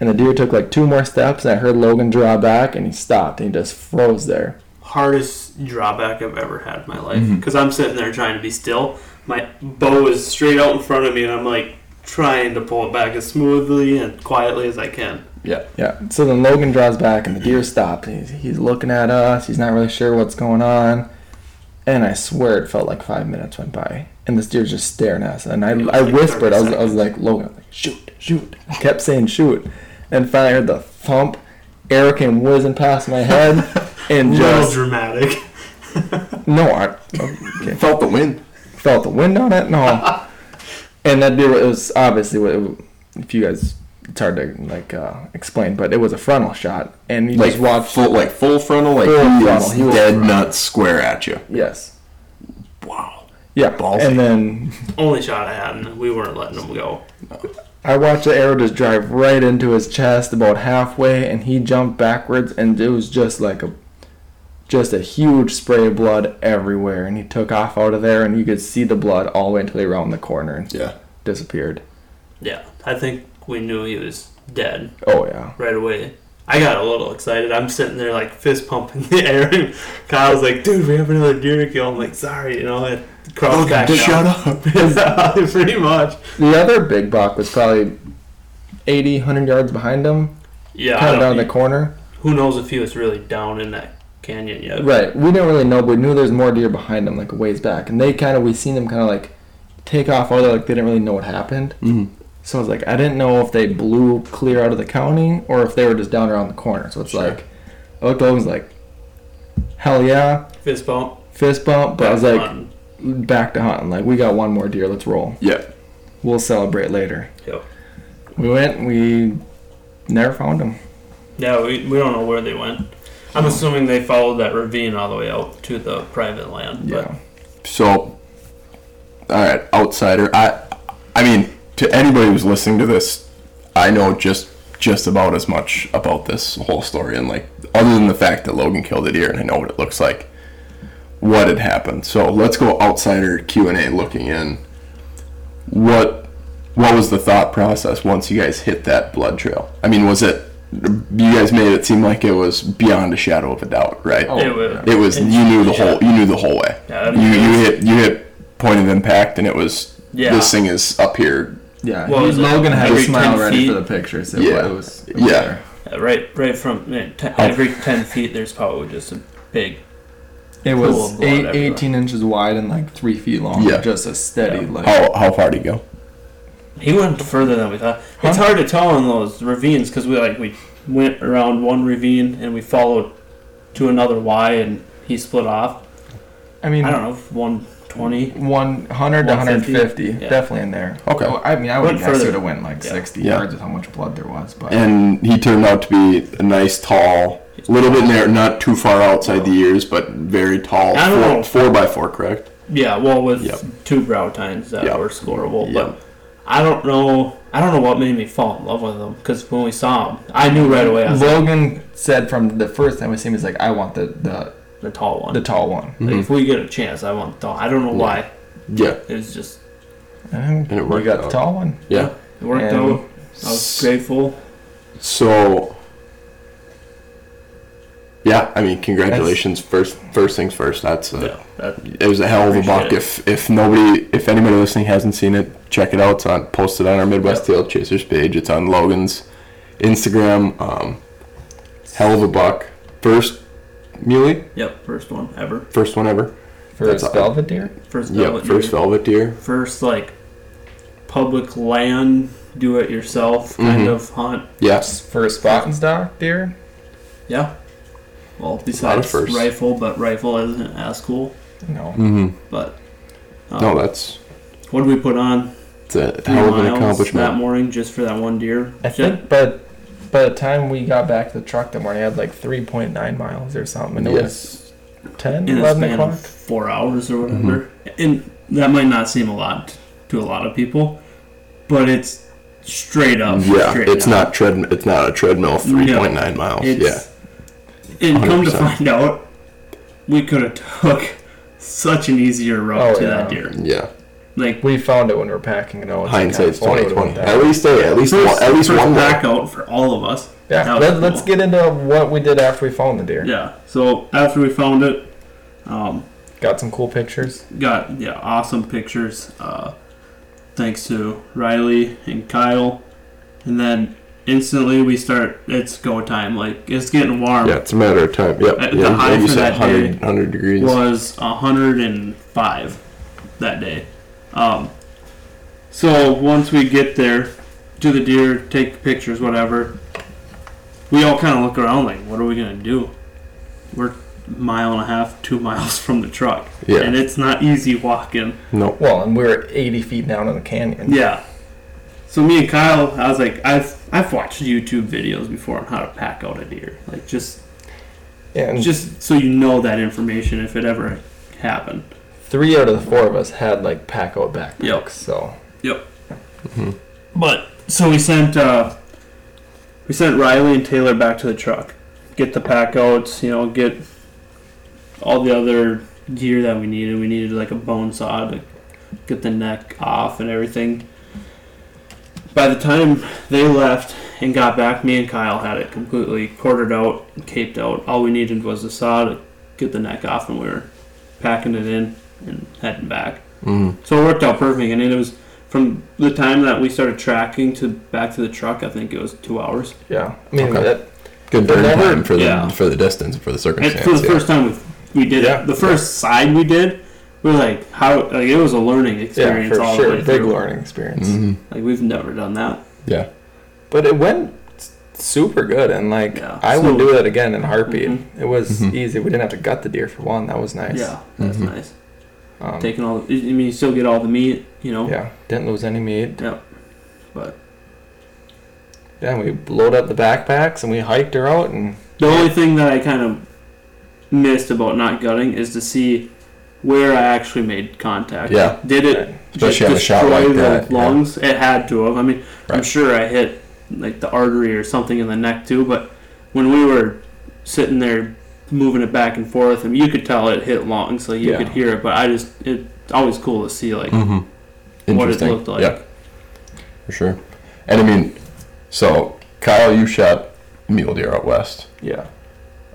and the deer took like two more steps, and I heard Logan draw back, and he stopped, and he just froze there. hardest drawback I've ever had in my life mm-hmm. because I'm sitting there trying to be still. My bow is straight out in front of me, and I'm like trying to pull it back as smoothly and quietly as I can. Yeah. Yeah. So then Logan draws back, and the deer stops. He's, he's looking at us. He's not really sure what's going on. And I swear it felt like five minutes went by, and this deer's just staring at us. And I, I like whispered, I was, I was like, Logan, I'm like, shoot, shoot. I kept saying shoot. And finally I heard the thump. Arrow came whizzing past my head, and Little just dramatic. no, I okay. Felt the wind. Felt the wind on it. No, and that deer it was obviously what it, if you guys. It's hard to like uh, explain, but it was a frontal shot, and you Like just watched full like full frontal, like Full he frontal, he was dead frontal. nuts square at you. Yes. Wow. Yeah. Ballsy. And then Only shot I had, and we weren't letting him go. I watched the arrow just drive right into his chest about halfway, and he jumped backwards, and it was just like a, just a huge spray of blood everywhere, and he took off out of there, and you could see the blood all the way until he around the corner and Yeah. disappeared. Yeah, I think we knew he was dead Oh yeah. right away. I got a little excited. I'm sitting there like fist pumping the air, and Kyle's like, "Dude, we have another deer kill." I'm like, "Sorry," you know. I crossed oh, back just shut up. Pretty much. The other big buck was probably 80, 100 yards behind him, Yeah, kind of don't- down the corner. who knows if he was really down in that canyon yet? Right. We didn't really know, but we knew there's more deer behind them, like a ways back, and they kind of we seen them kind of like take off out there, like they didn't really know what happened. Mhm. So I was like, I didn't know if they blew clear out of the county or if they were just down around the corner. So it's Sure. like, I looked over and was like, hell yeah, Fist bump. fist bump. But I was like, hunting. back to hunting. Like, we got one more deer, let's roll. Yeah. We'll celebrate later. Yep. We went, we never found them. Yeah, we, we don't know where they went. I'm assuming they followed that ravine all the way out to the private land. But Yeah. So, all right, outsider. I, I mean, to anybody who's listening to this, I know just just about as much about this whole story, and like, other than the fact that Logan killed a deer, and I know what it looks like, what had happened. So let's go outsider Q and A, looking in. What, what was the thought process once you guys hit that blood trail? I mean, was it? You guys made it seem like it was beyond a shadow of a doubt, right? Oh, it was. It was. You knew the whole. You knew the whole way. Yeah, You you hit you hit point of impact, and it was. Yeah. This thing is up here. Yeah. What he- was? Logan had a smile ready feet? for the picture. So Yeah. it was, it was Yeah. there. Yeah, right, right from te- oh. every ten feet, there's probably just a big. It was eight, 18 inches wide and like three feet long. Yeah. Just a steady, Yeah. like. How how far did he go? He went further than we thought. It's hard to tell in those ravines because we like we went around one ravine and we followed to another Y and he split off. I mean, I don't know, one twenty. 100 to 150? 150. Yeah. Definitely in there. Okay. Oh, I mean, I would guess further. it would have went like Yeah. 60 Yeah. yards with how much blood there was. But And he turned out to be a nice, tall, a little bit narrow, not too far outside the ears, but very tall. I don't four, know. four by four, correct? Yeah, well, with Yep. two brow tines that Yep. were scoreable, Yep. but I don't know. I don't know what made me fall in love with him because when we saw him, I knew right away. I was like, Logan said from the first time we seen him, he's like, I want the the, the tall one. the tall one. Mm-hmm. Like, if we get a chance, I want the tall. I don't know why. Yeah. It was just And it worked. we worked got out. the tall one. Yeah. it worked And- out. I was grateful. So, yeah, I mean, congratulations. First, first things first. That's uh, Yeah, that, it was a hell of a buck. it. If if nobody, if anybody listening hasn't seen it, check it out. It's on posted on our Midwest Tail Chasers page. It's on Logan's Instagram. Um, hell of a buck. First muley, yep, first one ever. first one ever. First That's- velvet deer. First Yep, velvet first deer. velvet deer. First like public land, do it yourself kind Mhm. of hunt. Yes. First spot and deer. Yeah. Well, besides firsts. rifle, but rifle isn't as cool. No. Mm-hmm. But um, No, that's what did we put on? it's a hell of an miles that morning just for that one deer. I think, but by the time we got back to the truck that morning, I had like 3.9 miles or something. And it was 10, in a 11 span o'clock. of four hours or whatever. And that might not seem a lot to a lot of people, but it's straight up. Yeah, straight it's up. not tread. It's not a treadmill. Three point nine miles. yeah. It's, And come to find out, we could have took such an easier route Oh, to yeah. that deer. Yeah. Like We found it when we were packing it out. Hindsight's California twenty twenty. At least they, at least first, one, at least first one more. back out for all of us. Yeah, That was let, let's cool. get into what we did after we found the deer. Yeah. So after we found it, um, Got some cool pictures. got yeah awesome pictures uh, thanks to riley and kyle and then instantly we start it's go time like it's getting warm Yeah, it's a matter of time. Yep. Uh, the yeah, high you for that 100, day 100 degrees. was 105 that day um, so once we get there do the deer take pictures whatever we all kind of look around like what are we gonna do we're a mile and a half two miles from the truck Yeah. and it's not easy walking no. Well, and we're 80 feet down in the canyon. Yeah. So me and Kyle, I was like, I've I've watched YouTube videos before on how to pack out a deer, like just Yeah, and just so you know that information if it ever happened. three out of the four of us had like pack out backpacks. Yep. So yep But so we sent uh, we sent Riley and Taylor back to the truck, get the pack outs, you know, get all the other gear that we needed. We needed like a bone saw to get the neck off and everything. By the time they left and got back, me and Kyle had it completely quartered out, and caped out. All we needed was a saw to get the neck off, and we were packing it in and heading back. Mm. So it worked out perfect, and it was from the time that we started tracking to back to the truck. I think it was two hours. yeah, I mean Okay. that Good But turn never- time for the yeah. for the distance for the And circumstance. for the yeah. first time we, we did Yeah. it, the first side we did, we were like, how like it was a learning experience. yeah experience for all the sure way big through. learning experience. Mhm. Like we've never done that. Yeah. But it went super good, and like Yeah. I would do it again in a heartbeat. Mhm. It was Mhm. easy. We didn't have to gut the deer for one. That was nice. Yeah, that's Mhm. nice. Um, Taking all, the, I mean, you still get all the meat, you know. yeah, didn't lose any meat. Yeah, but Yeah, we loaded up the backpacks and we hiked her out, and the only thing that I kind of missed about not gutting is to see where I actually made contact. Yeah. Did it Right. just Especially on a shot destroy like the that, yeah. lungs? It had to have. I mean, I'm sure I hit like the artery or something in the neck too. But when we were sitting there moving it back and forth, I mean, you could tell it hit lungs, so you Yeah. could hear it. But I just it's always cool to see like Mm-hmm. what it looked like. Yeah, for sure. And I mean, so Kyle, you shot mule deer out west. yeah,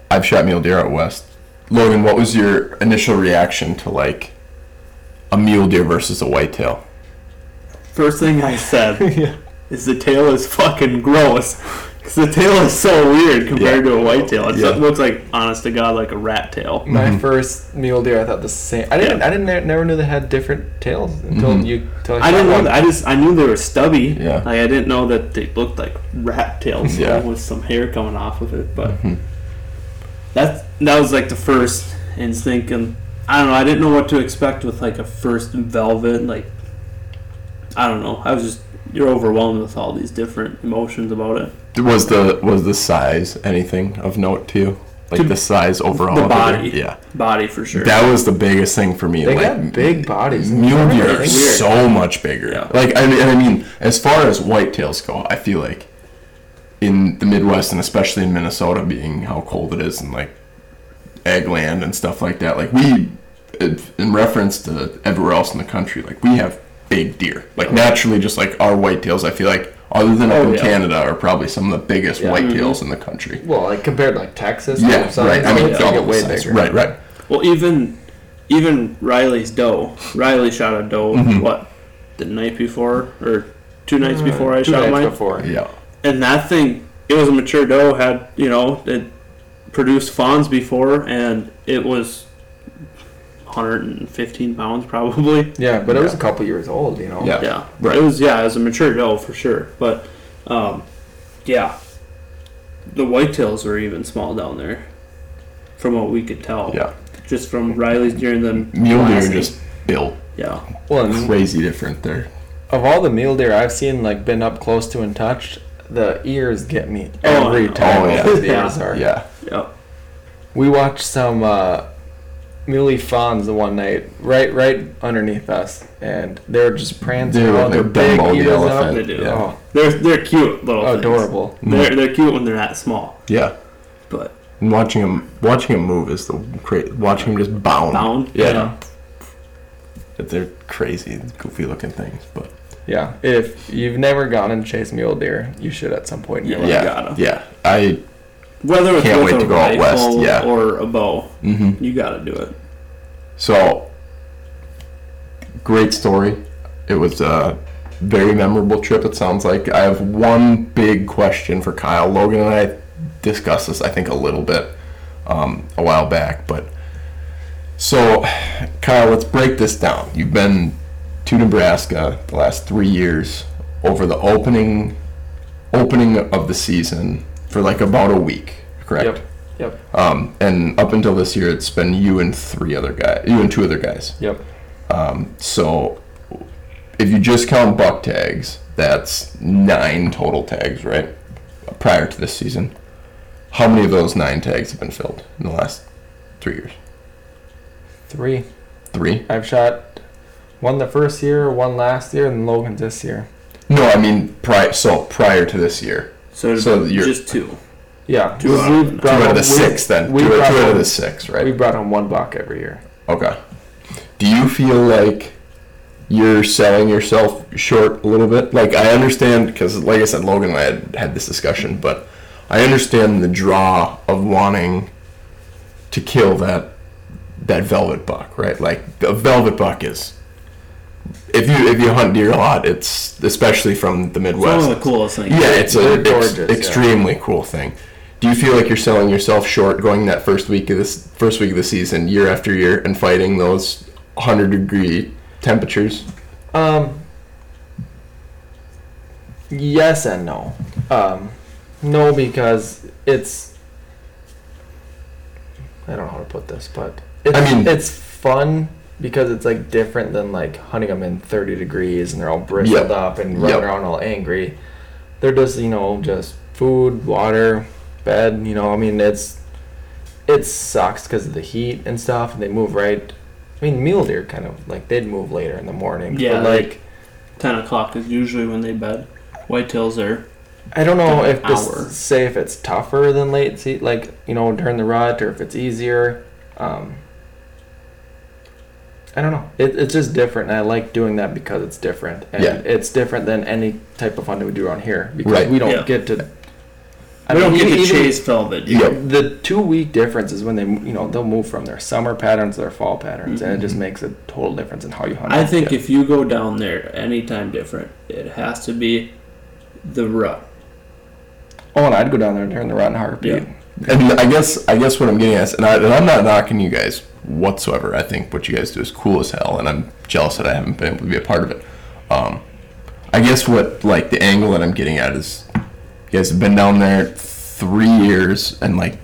I've shot mule deer out west. Logan, what was your initial reaction to like a mule deer versus a whitetail? First thing I said yeah. is the tail is fucking gross. Because the tail is so weird compared Yeah. to a whitetail. It Yeah. looks like, honest to God, like a rat tail. My Mhm. first mule deer, I thought the same. I didn't. I didn't. Never knew they had different tails until Mhm. you. Until I didn't know that. I just I knew they were stubby. Yeah. Like I didn't know that they looked like rat tails Yeah. with some hair coming off of it. But Mhm. That that was like the first instinct, and I don't know. I didn't know what to expect with like a first velvet. Like I don't know. I was just you're overwhelmed with all these different emotions about it. Was the was the size anything of note to you? Like To- the size overall. the of deer? body. Yeah, Body for sure. that was the biggest thing for me. They like, got big bodies. Mule deer are so much bigger. Yeah. Like I mean, I mean, as far as whitetails go, I feel like in the Midwest and especially in Minnesota, being how cold it is and like ag land and stuff like that, like we, in reference to everywhere else in the country, like we have big deer. Like naturally, just like our whitetails, I feel like other than up Oh, in yeah. Canada, are probably some of the biggest Yeah. whitetails in the country. Well, like compared to like Texas. Yeah, or something, right. I mean, they double get way size. bigger. Right, right. Well, even even Riley's doe. Riley shot a doe. Mhm. What the night before or two nights before I Two shot nights mine. before. Yeah. And that thing, it was a mature doe. Had you know it produced fawns before, and it was 115 pounds probably. Yeah, but it was a couple years old, you know. Yeah. Yeah, Right. It was yeah, it was a mature doe for sure. But um, yeah, the whitetails were even small down there, from what we could tell. Yeah. just from Riley's during the Mule deer just built yeah. Well, and crazy different there. of all the mule deer I've seen, like been up close to and touched, the ears get me Oh, every I know. time. Oh, yeah. The Yeah. ears are. Yeah. Yeah. We watched some uh, muley fawns the one night, right, right underneath us, and they're just prancing They're around. like Their big Dumbo the ears elephant. up. They do. Yeah. Oh, They're they're cute little things. adorable. They're they're cute when they're that small. Yeah. But And watching him, watching him move is the cra- watching him just bound. bound. Yeah. But They're crazy, goofy looking things. But Yeah, if you've never gone and chased mule deer, you should at some point in your Yeah. life. yeah, gotta. yeah. I. Whether it's Can't with wait a to go out west, rifle yeah. or a bow, hmm you gotta do it. So, great story. It was a very memorable trip, it sounds like. I have one big question for Kyle. Logan and I discussed this, I think, a little bit um, a while back. But so, Kyle, let's break this down. You've been to Nebraska the last three years over the opening opening of the season for like about a week, correct? Yep. Yep. Um, and up until this year, it's been you and three other guys, you and two other guys. Yep. Um, so if you just count buck tags, that's nine total tags, right? Prior to this season. How many of those nine tags have been filled in the last three years? Three. Three? I've shot one the first year, one last year, and Logan this year. No, I mean prior. So prior to this year, So, So you're- just two. Yeah. Two we- out we of the- two brought out home- of the six. Then we two, brought two out of the six, right? We brought home one buck every year. Okay. Do you feel like you're selling yourself short a little bit? Like I understand because, like I said, Logan and I had had this discussion, but I understand the draw of wanting to kill that that velvet buck, right? Like a velvet buck is. If you if you hunt deer a lot, it's especially from the It's one Midwest. of the coolest things. Yeah, it's a They're ex- gorgeous, yeah. extremely cool thing. Do you feel like you're selling yourself short going that first week of this first week of the season, year after year, and fighting those hundred degree temperatures? Um. Yes and no. Um, no, because it's. I don't know how to put this, but it's, I mean- it's fun because it's like different than like hunting them in 30 degrees and they're all bristled Yep. up and running Yep. around all angry. They're just you know just food, water, bed. You know, I mean it's it sucks because of the heat and stuff, and they move right. I mean, mule deer kind of like they'd move later in the morning. Yeah, but, like Ten o'clock is usually when they bed. Whitetails are I don't know if this say if it's tougher than late se like you know during the rut, or if it's easier. Um, I don't know. It, it's just different, and I like doing that because it's different, and Yeah. it's different than any type of hunting we do around here because Right. we don't Yeah. get to. I we don't mean, get to chase velvet. Yeah. The two week difference is when they you know they'll move from their summer patterns to their fall patterns, and it Mm-hmm. just makes a total difference in how you hunt. I think if you go down there anytime different, it has to be the rut. Oh, and I'd go down there during the rut in a heartbeat. Yeah. And I guess I guess what I'm getting at, is, and, I, and I'm not knocking you guys whatsoever. I think what you guys do is cool as hell, and I'm jealous that I haven't been able to be a part of it. Um, I guess what like the angle that I'm getting at is, you guys have been down there three years, and like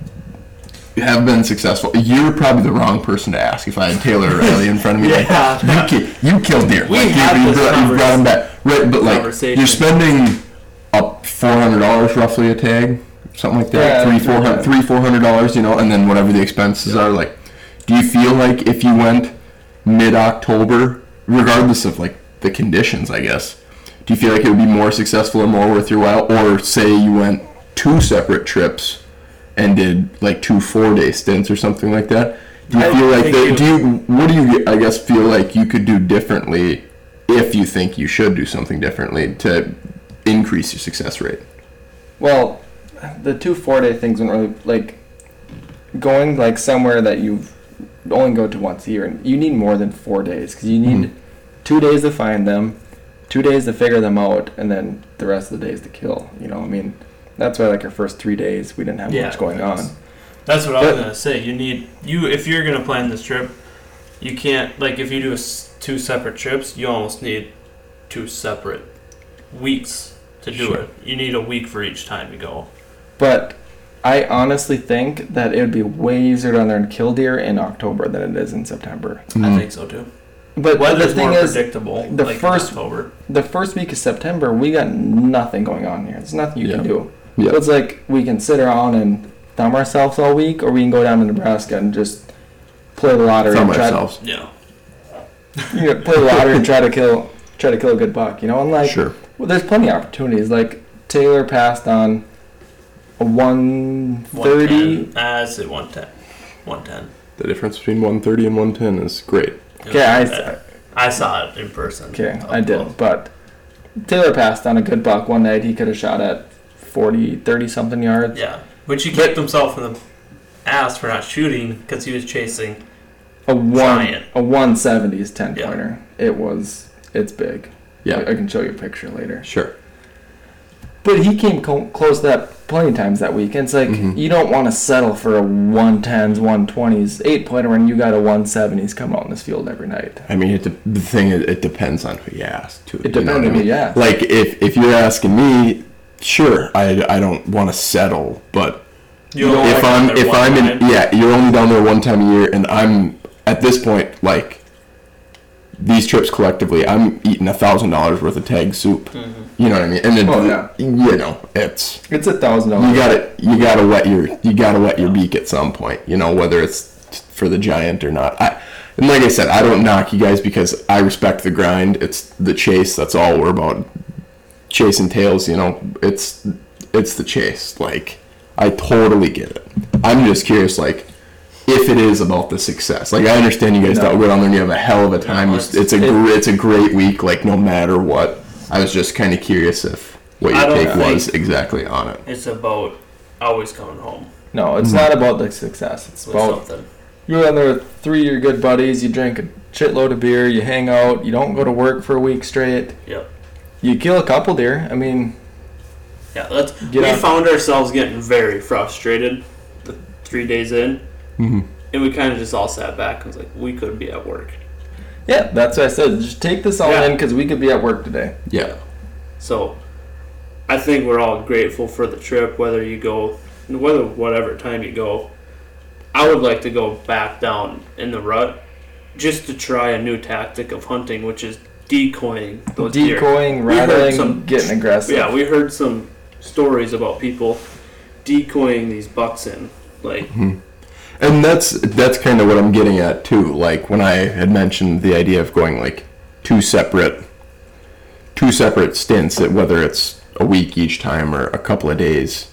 have been successful. You're probably the wrong person to ask if I had Taylor O'Reilly in front of me. Yeah. Like, you, ki- you killed deer. We like, you, had you this brought, you brought them back, right? But like you're spending up four hundred dollars roughly a tag, something like that. Yeah, three, four yeah. hundred, three, four hundred dollars, you know, and then whatever the expenses are. Like, do you feel like if you went mid October, regardless of like the conditions, I guess, do you feel like it would be more successful and more worth your while, or say you went two separate trips and did like two four day stints or something like that? Do you I feel like that? Do you? What do you? I guess feel like you could do differently if you think you should do something differently to increase your success rate. Well, the two four day things don't really like going like somewhere that you only go to once a year, and you need more than four days because you need Mhm. two days to find them, two days to figure them out, and then the rest of the days to kill. You know, I mean, that's why like our first three days we didn't have Yeah, much going on. That's what I was gonna say. You need you if you're gonna plan this trip, you can't like if you do a two separate trips, you almost need two separate weeks to do Sure. it. You need a week for each time you go. But I honestly think that it would be way easier down there in Killdeer in October than it is in September. I Mhm. think so too. But the Weather's thing more is, predictable. the like in first- October. the first week of September, we got nothing going on here. There's nothing you can do. Yeah. So it's like we can sit around and thumb ourselves all week, or we can go down to Nebraska and just play the lottery Thumb and try ourselves. Yeah. you know, play the lottery and try to kill try to kill a good buck. You know, and like Sure. well, there's plenty of opportunities. Like Taylor passed on a one thirty. 110. Uh, I say 110. 110. The difference between 130 and 110 is great. Okay, I, I, I saw it in person. okay, I did, close. but Taylor passed on a good buck one night. He could have shot at 40, 30 something yards. Yeah. Which he kicked himself in the ass for not shooting because he was chasing. A one, Giant. a one seventy is ten Yeah. pointer. It was, it's big. Yeah. I, I can show you a picture later. Sure. But he came co- close to that plenty of times that week. And it's like Mhm. you don't want to settle for a one tens, one twenties, eight pointer when you got a one seventies come out in this field every night. I mean, it, de- the thing is, it depends on who you ask, too. It depends what I on who you ask. Like, if, if you're asking me, sure, I, I don't want to settle, but You don't only if go I'm if I'm in time. yeah, you're only down there one time a year, and I'm at this point like these trips collectively, I'm eating a thousand dollars worth of tag soup. Mhm. You know what I mean? And then Oh, yeah. you know it's It's a thousand dollars. you got to you got to wet your you got to wet your beak at some point. You know whether it's for the giant or not. I, and like I said, I don't knock you guys because I respect the grind. It's the chase. That's all we're about. Chasing tails. You know, it's it's the chase. Like I totally get it. I'm just curious, like. If it is about the success, like I understand you guys No. don't go down there and you have a hell of a time. No, it's, it's- a it's a great week, like no matter what. I was just kind of curious if what I your don't take think- was exactly on it. It's about always coming home No, it's Mhm. not about the success. It's with about something. you're on there with three of your good buddies. You drink a shitload of beer. You hang out. You don't go to work for a week straight. Yep. You kill a couple deer. I mean, Yeah, that's Get we out. found ourselves getting very frustrated the three days in, Mm-hmm. and we kind of just all sat back and was like, we could be at work. Yeah, that's what I said. Just take this all Yeah. in because we could be at work today. Yeah. So, I think we're all grateful for the trip, whether you go, whether whatever time you go. I would like to go back down in the rut, just to try a new tactic of hunting, which is decoying those deer. Decoying, We rattling, some- getting aggressive. Yeah, we heard some stories about people decoying these bucks in. Like, mm-hmm. And that's that's kind of what I'm getting at too. Like when I had mentioned the idea of going like two separate two separate stints, that whether it's a week each time or a couple of days,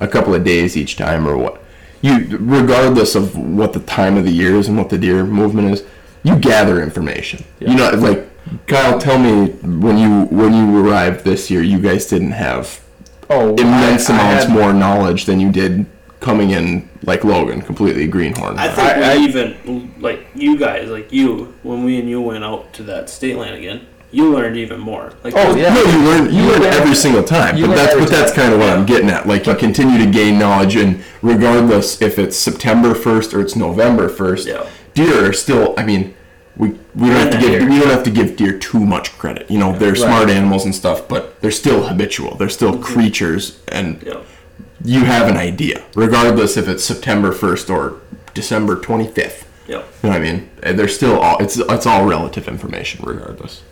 a couple of days each time or what. You regardless of what the time of the year is and what the deer movement is, you gather information. You know, like Kyle, tell me when you when you arrived this year, you guys didn't have oh, immense I- I amounts had- more knowledge than you did coming in like Logan, completely greenhorn. I think I- we I- even like you guys, like you, when we and you went out to that state land again, you learned even more. Like, Oh, yeah. No, you learn you, You learn learn- every single time. you But that's but that's kind of what I'm getting at. Like you continue to gain knowledge, and regardless if it's September first or it's November first, Yeah. deer are still. I mean, we we don't have to give we don't have to give deer too much credit. You know, they're Right. smart animals and stuff, but they're still habitual. They're still mm-hmm. creatures, and yeah, you have an idea, regardless if it's September first or December twenty fifth. yeah. You know what I mean? And They're still all it's it's all relative information, regardless.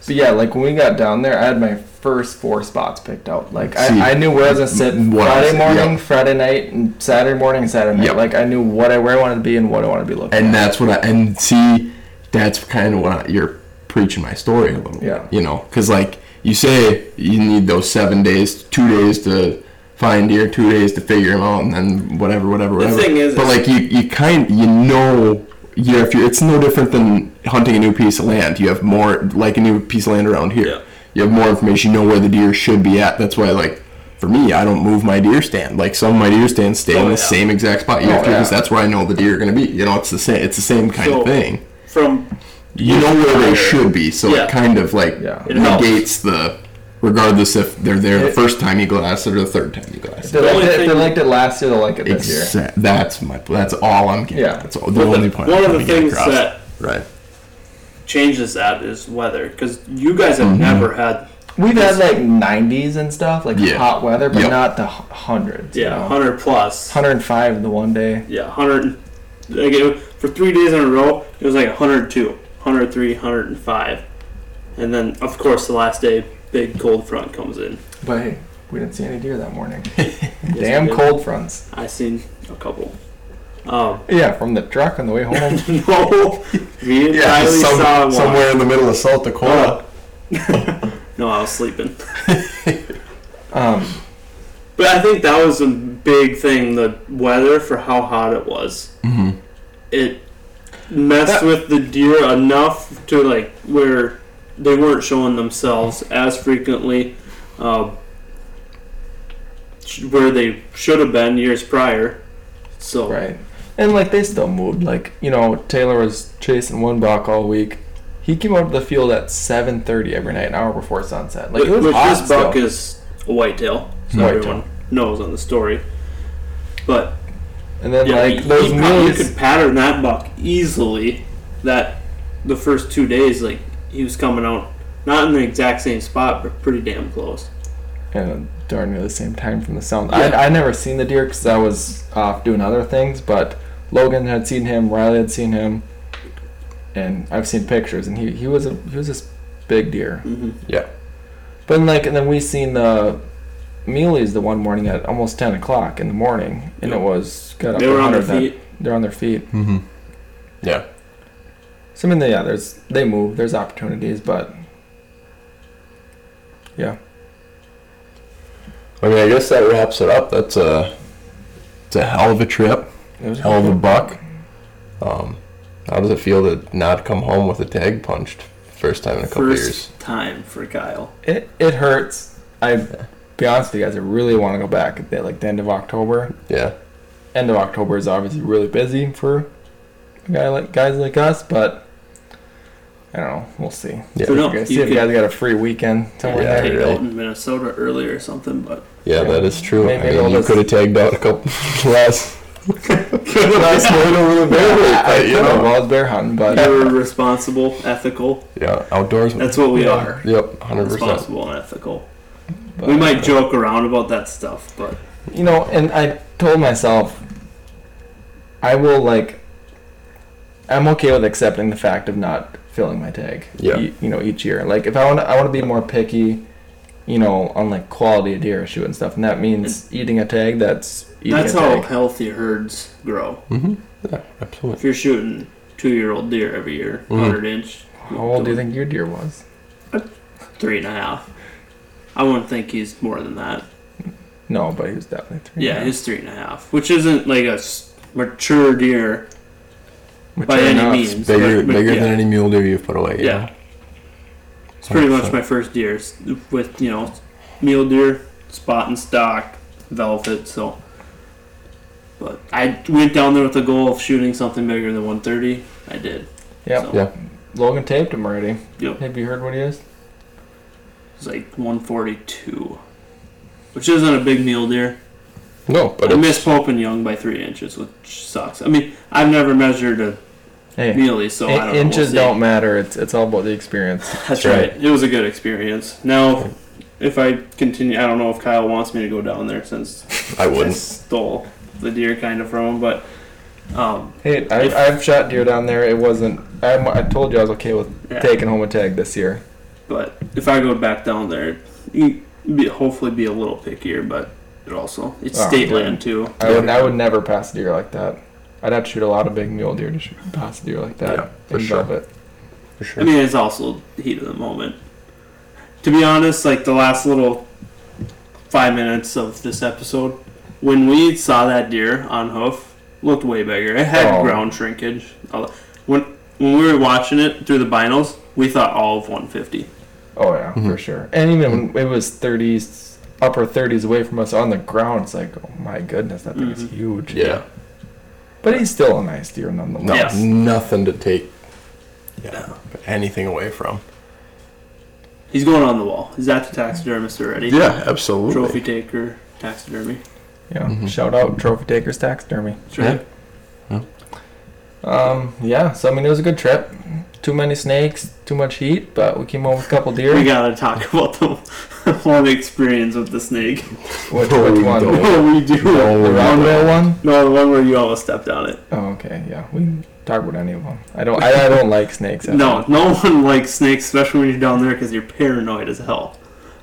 So yeah, like when we got down there, I had my first four spots picked out. Like See, I, I knew where I was gonna sit Friday morning, yeah. Friday night, and Saturday morning and Saturday night. Yep. Like I knew what I where I wanted to be and what I wanted to be looking. and at. that's what I and see that's kind of what I, you're preaching my story a little bit. Yeah. you know because like you say you need those seven days two days to find deer two days to figure them out and then whatever whatever whatever. The thing is- but like you you kind you know you if you're, it's no different than hunting a new piece of land you have more like a new piece of land around here Yeah. you have more information. You know where the deer should be at. That's why, like, for me, I don't move my deer stand. Like some of my deer stands stay Oh, in the yeah. same exact spot year Oh, after because that's where I know the deer are going to be. You know, it's the same. It's the same kind So- of thing. From You know where they should be, so Yeah. it kind of like Yeah. Negates the, regardless if they're there the first time you glass it or the third time you glass If it. they, The liked only it, if they thing- liked it last year, they'll like it this year. Exa- that's my. That's all I'm getting. Yeah. That's all, the But only the- point. one I'm of the trying to get things across. that Right. changes that is weather because you guys have Mm-hmm. never had We've had like 90s and stuff, like Yeah. hot weather, but Yep. not the hu- hundreds. you yeah know? 100 plus 105 the one day. yeah 100 like it, for three days in a row it was like 102 103 105 and then of course the last day big cold front comes in But hey, we didn't see any deer that morning. Damn we did. cold fronts. I seen a couple um Yeah, from the truck on the way home. no me and Yeah, Kylie some- saw one. somewhere in the middle of South Dakota. no I was sleeping um, but I think that was a big thing the weather for how hot it was hmm it messed That- with the deer enough to like where they weren't showing themselves as frequently uh, sh- where they should have been years prior so right. And like they still moved. Like you know, Taylor was chasing one buck all week. He came out to the field at 7:30 every night, an hour before sunset. Like it was which this buck still. is a whitetail so Whitetail. everyone knows on the story but And then yeah, like you, those prob- you could pattern that buck easily that the first two days like he was coming out not in the exact same spot but pretty damn close and darn near the same time from the sound. Yeah. I I never seen the deer because I was off doing other things, but Logan had seen him, Riley had seen him, and I've seen pictures, and he, he was a he was this big deer. mm-hmm. Yeah. But then, like, and then we seen the muleys the one morning at almost ten o'clock in the morning, and Yep. it was got up they were on their feet They're on their feet. hmm Yeah. So I mean, yeah, there's they move. There's opportunities, but yeah, I mean, I guess that wraps it up. That's a, it's a hell of a trip, it was hell of a buck. Um, how does it feel to not come home with a tag punched first time in a couple first years? time for Kyle. It it hurts. I be honest with you guys, I really want to go back at the, like the end of October. Yeah. End of October is obviously really busy for a guy like guys like us, but I don't know. We'll see. Yeah. See if So no, you guys, you see if you guys got a free weekend somewhere Yeah, there. Take right. out in Minnesota early or something, but Yeah, that is true. Maybe I they'll mean, you could have tagged out a couple last last night over the bear Yeah, week, I, I you could know. while I was bear hunting, but you were responsible, ethical. Yeah, outdoors. That's what we Yeah. are. Yep, hundred percent. Responsible and ethical. but- We might uh, joke around about that stuff, but you know, and I told myself, I will like. I'm okay with accepting the fact of not filling my tag. Yeah. e- you know, each year. Like if I want, to, I want to be more picky. You know, on like quality of deer shoot and stuff, and that means eating a tag that's eating that's a how tag. healthy herds grow. Mm-hmm. Yeah, absolutely. If you're shooting two-year-old deer every year, Mhm. hundred inch, How old do you think your deer was? three and a half? I wouldn't think he's more than that. No, but he was definitely three. Yeah, he's three and a half, which isn't like a mature deer by any enough. means. Bigger, but- but bigger yeah. than any mule deer you've put away. you Yeah. It's pretty much 100%. my first deer with you know mule deer, spot and stock, velvet. So, but I went down there with the goal of shooting something bigger than 130. I did. Yep. So, Yeah. Logan taped him already. Yep. Have you heard what he is? It's like 142, which isn't a big mule deer. No, but I it's, missed Pope and Young by three inches, which sucks. I mean, I've never measured a Hey, muley, so I don't know. inches We'll don't matter. It's it's all about the experience. That's right. right. It was a good experience. Now, if I continue, I don't know if Kyle wants me to go down there since I I wouldn't. stole the deer kind of from him, but um, Hey, I, I've shot deer down there. It wasn't. I, I told you I was okay with yeah. taking home a tag this year. But if I go back down there, you be, hopefully be a little pickier, but it also it's Oh, state yeah. land too. I would I would never pass a deer like that. I'd have to shoot a lot of big mule deer to shoot pass a deer like that. Yeah, for in sure. velvet. For sure. I mean, it's also heat of the moment. To be honest, like the last little five minutes of this episode, when we saw that deer on hoof, looked way bigger. It had Oh. ground shrinkage. When when we were watching it through the binos, we thought all of 150. Oh yeah, for mm-hmm. sure. And even when it was thirties, upper thirties away from us on the ground, it's like, oh my goodness, that thing is Mhm. huge. Yeah. But he's still a nice deer No, nonetheless. Yes. nothing to take yeah, anything away from. He's going on the wall. He's at the taxidermist already. Yeah, absolutely. Trophy taker, taxidermy. Yeah. Mhm. Shout out Trophy Takers Taxidermy. That's right. Um, yeah, so I mean it was a good trip. Too many snakes, too much heat, but we came home with a couple deer. We gotta talk about the one experience with the snake. which, No, which we one? don't. We do. No, The we one? No, the one where you almost stepped on it. Oh, okay, yeah. We can talk about any of them. I don't. I, I don't like snakes. No, no one likes snakes, especially when you're down there because you're paranoid as hell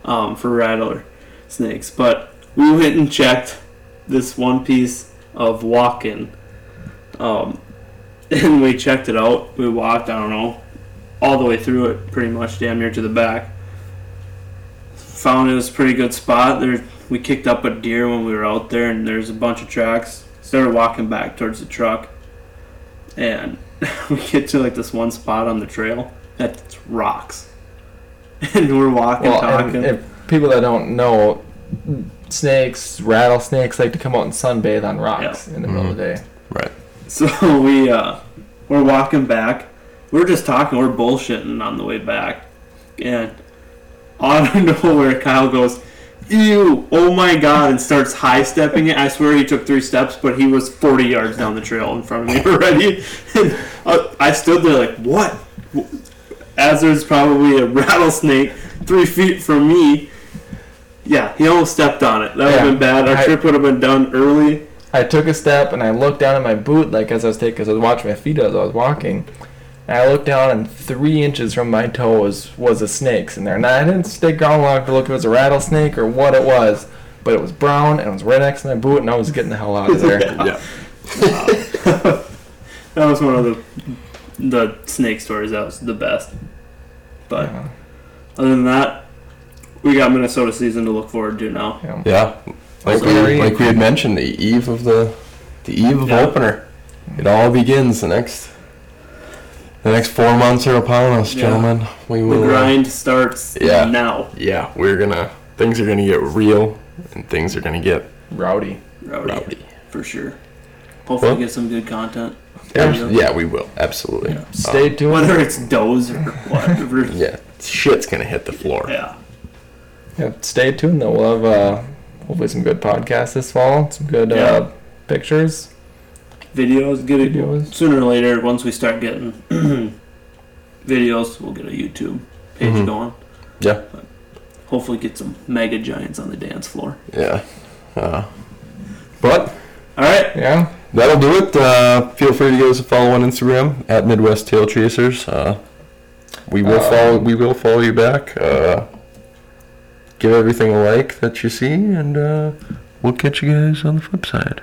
um, for rattler snakes. But we went and checked this one piece of walk-in, um, and we checked it out. We walked, I don't know, all the way through it, pretty much, damn near to the back. Found it was a pretty good spot. There, we kicked up a deer when we were out there, and there's a bunch of tracks. Started walking back towards the truck, and we get to like this one spot on the trail that's rocks, and we're walking, Well, talking. and if people that don't know, snakes, rattlesnakes like to come out and sunbathe on rocks in the middle of the mm-hmm. day. Right. So we uh, we're walking back. We're just talking. We're bullshitting on the way back, and out of nowhere, Kyle goes, "Ew! Oh my god!" and starts high stepping it. I swear he took three steps, but he was forty yards down the trail in front of me already. And uh, I stood there like, "What?" As there's probably a rattlesnake three feet from me. Yeah, he almost stepped on it. That would have Yeah, been bad. Our I- trip would have been done early. I took a step and I looked down at my boot, like as I was taking, as I was watching my feet as I was walking. And I looked down, and three inches from my toe was, was a snake's in there. And I didn't stick around long to look if it was a rattlesnake or what it was, but it was brown and it was right next to my boot, and I was getting the hell out of there. Yeah. That was one of the the snake stories. That was the best. But Yeah, other than that, we got Minnesota season to look forward to now. yeah. Yeah. Like we, like we had mentioned, the eve of the the eve of Yeah. opener. It all begins the next the next four months are upon us, Yeah. gentlemen. We The will uh, grind starts Yeah. now. Yeah, we're gonna things are gonna get real and things are gonna get Rowdy. Rowdy, rowdy. for sure. Hopefully, Well- get some good content. Yeah, Yeah. yeah, we will. Absolutely. Yeah. Stay tuned. Whether it's does or whatever. Yeah. Shit's gonna hit the floor. yeah. Yeah, stay tuned though. We'll have uh, hopefully some good podcasts this fall. Some good Yeah. uh, pictures, Videos, get it videos. sooner or later. Once we start getting videos, we'll get a YouTube page Mhm. going. Yeah. Hopefully, get some mega giants on the dance floor. Yeah. Uh, but All right. Yeah. that'll do it. Uh, feel free to give us a follow on Instagram at Midwest Tail Chasers. Uh, we will Uh, follow. We will follow you back. Give everything a like that you see, and uh, we'll catch you guys on the flip side.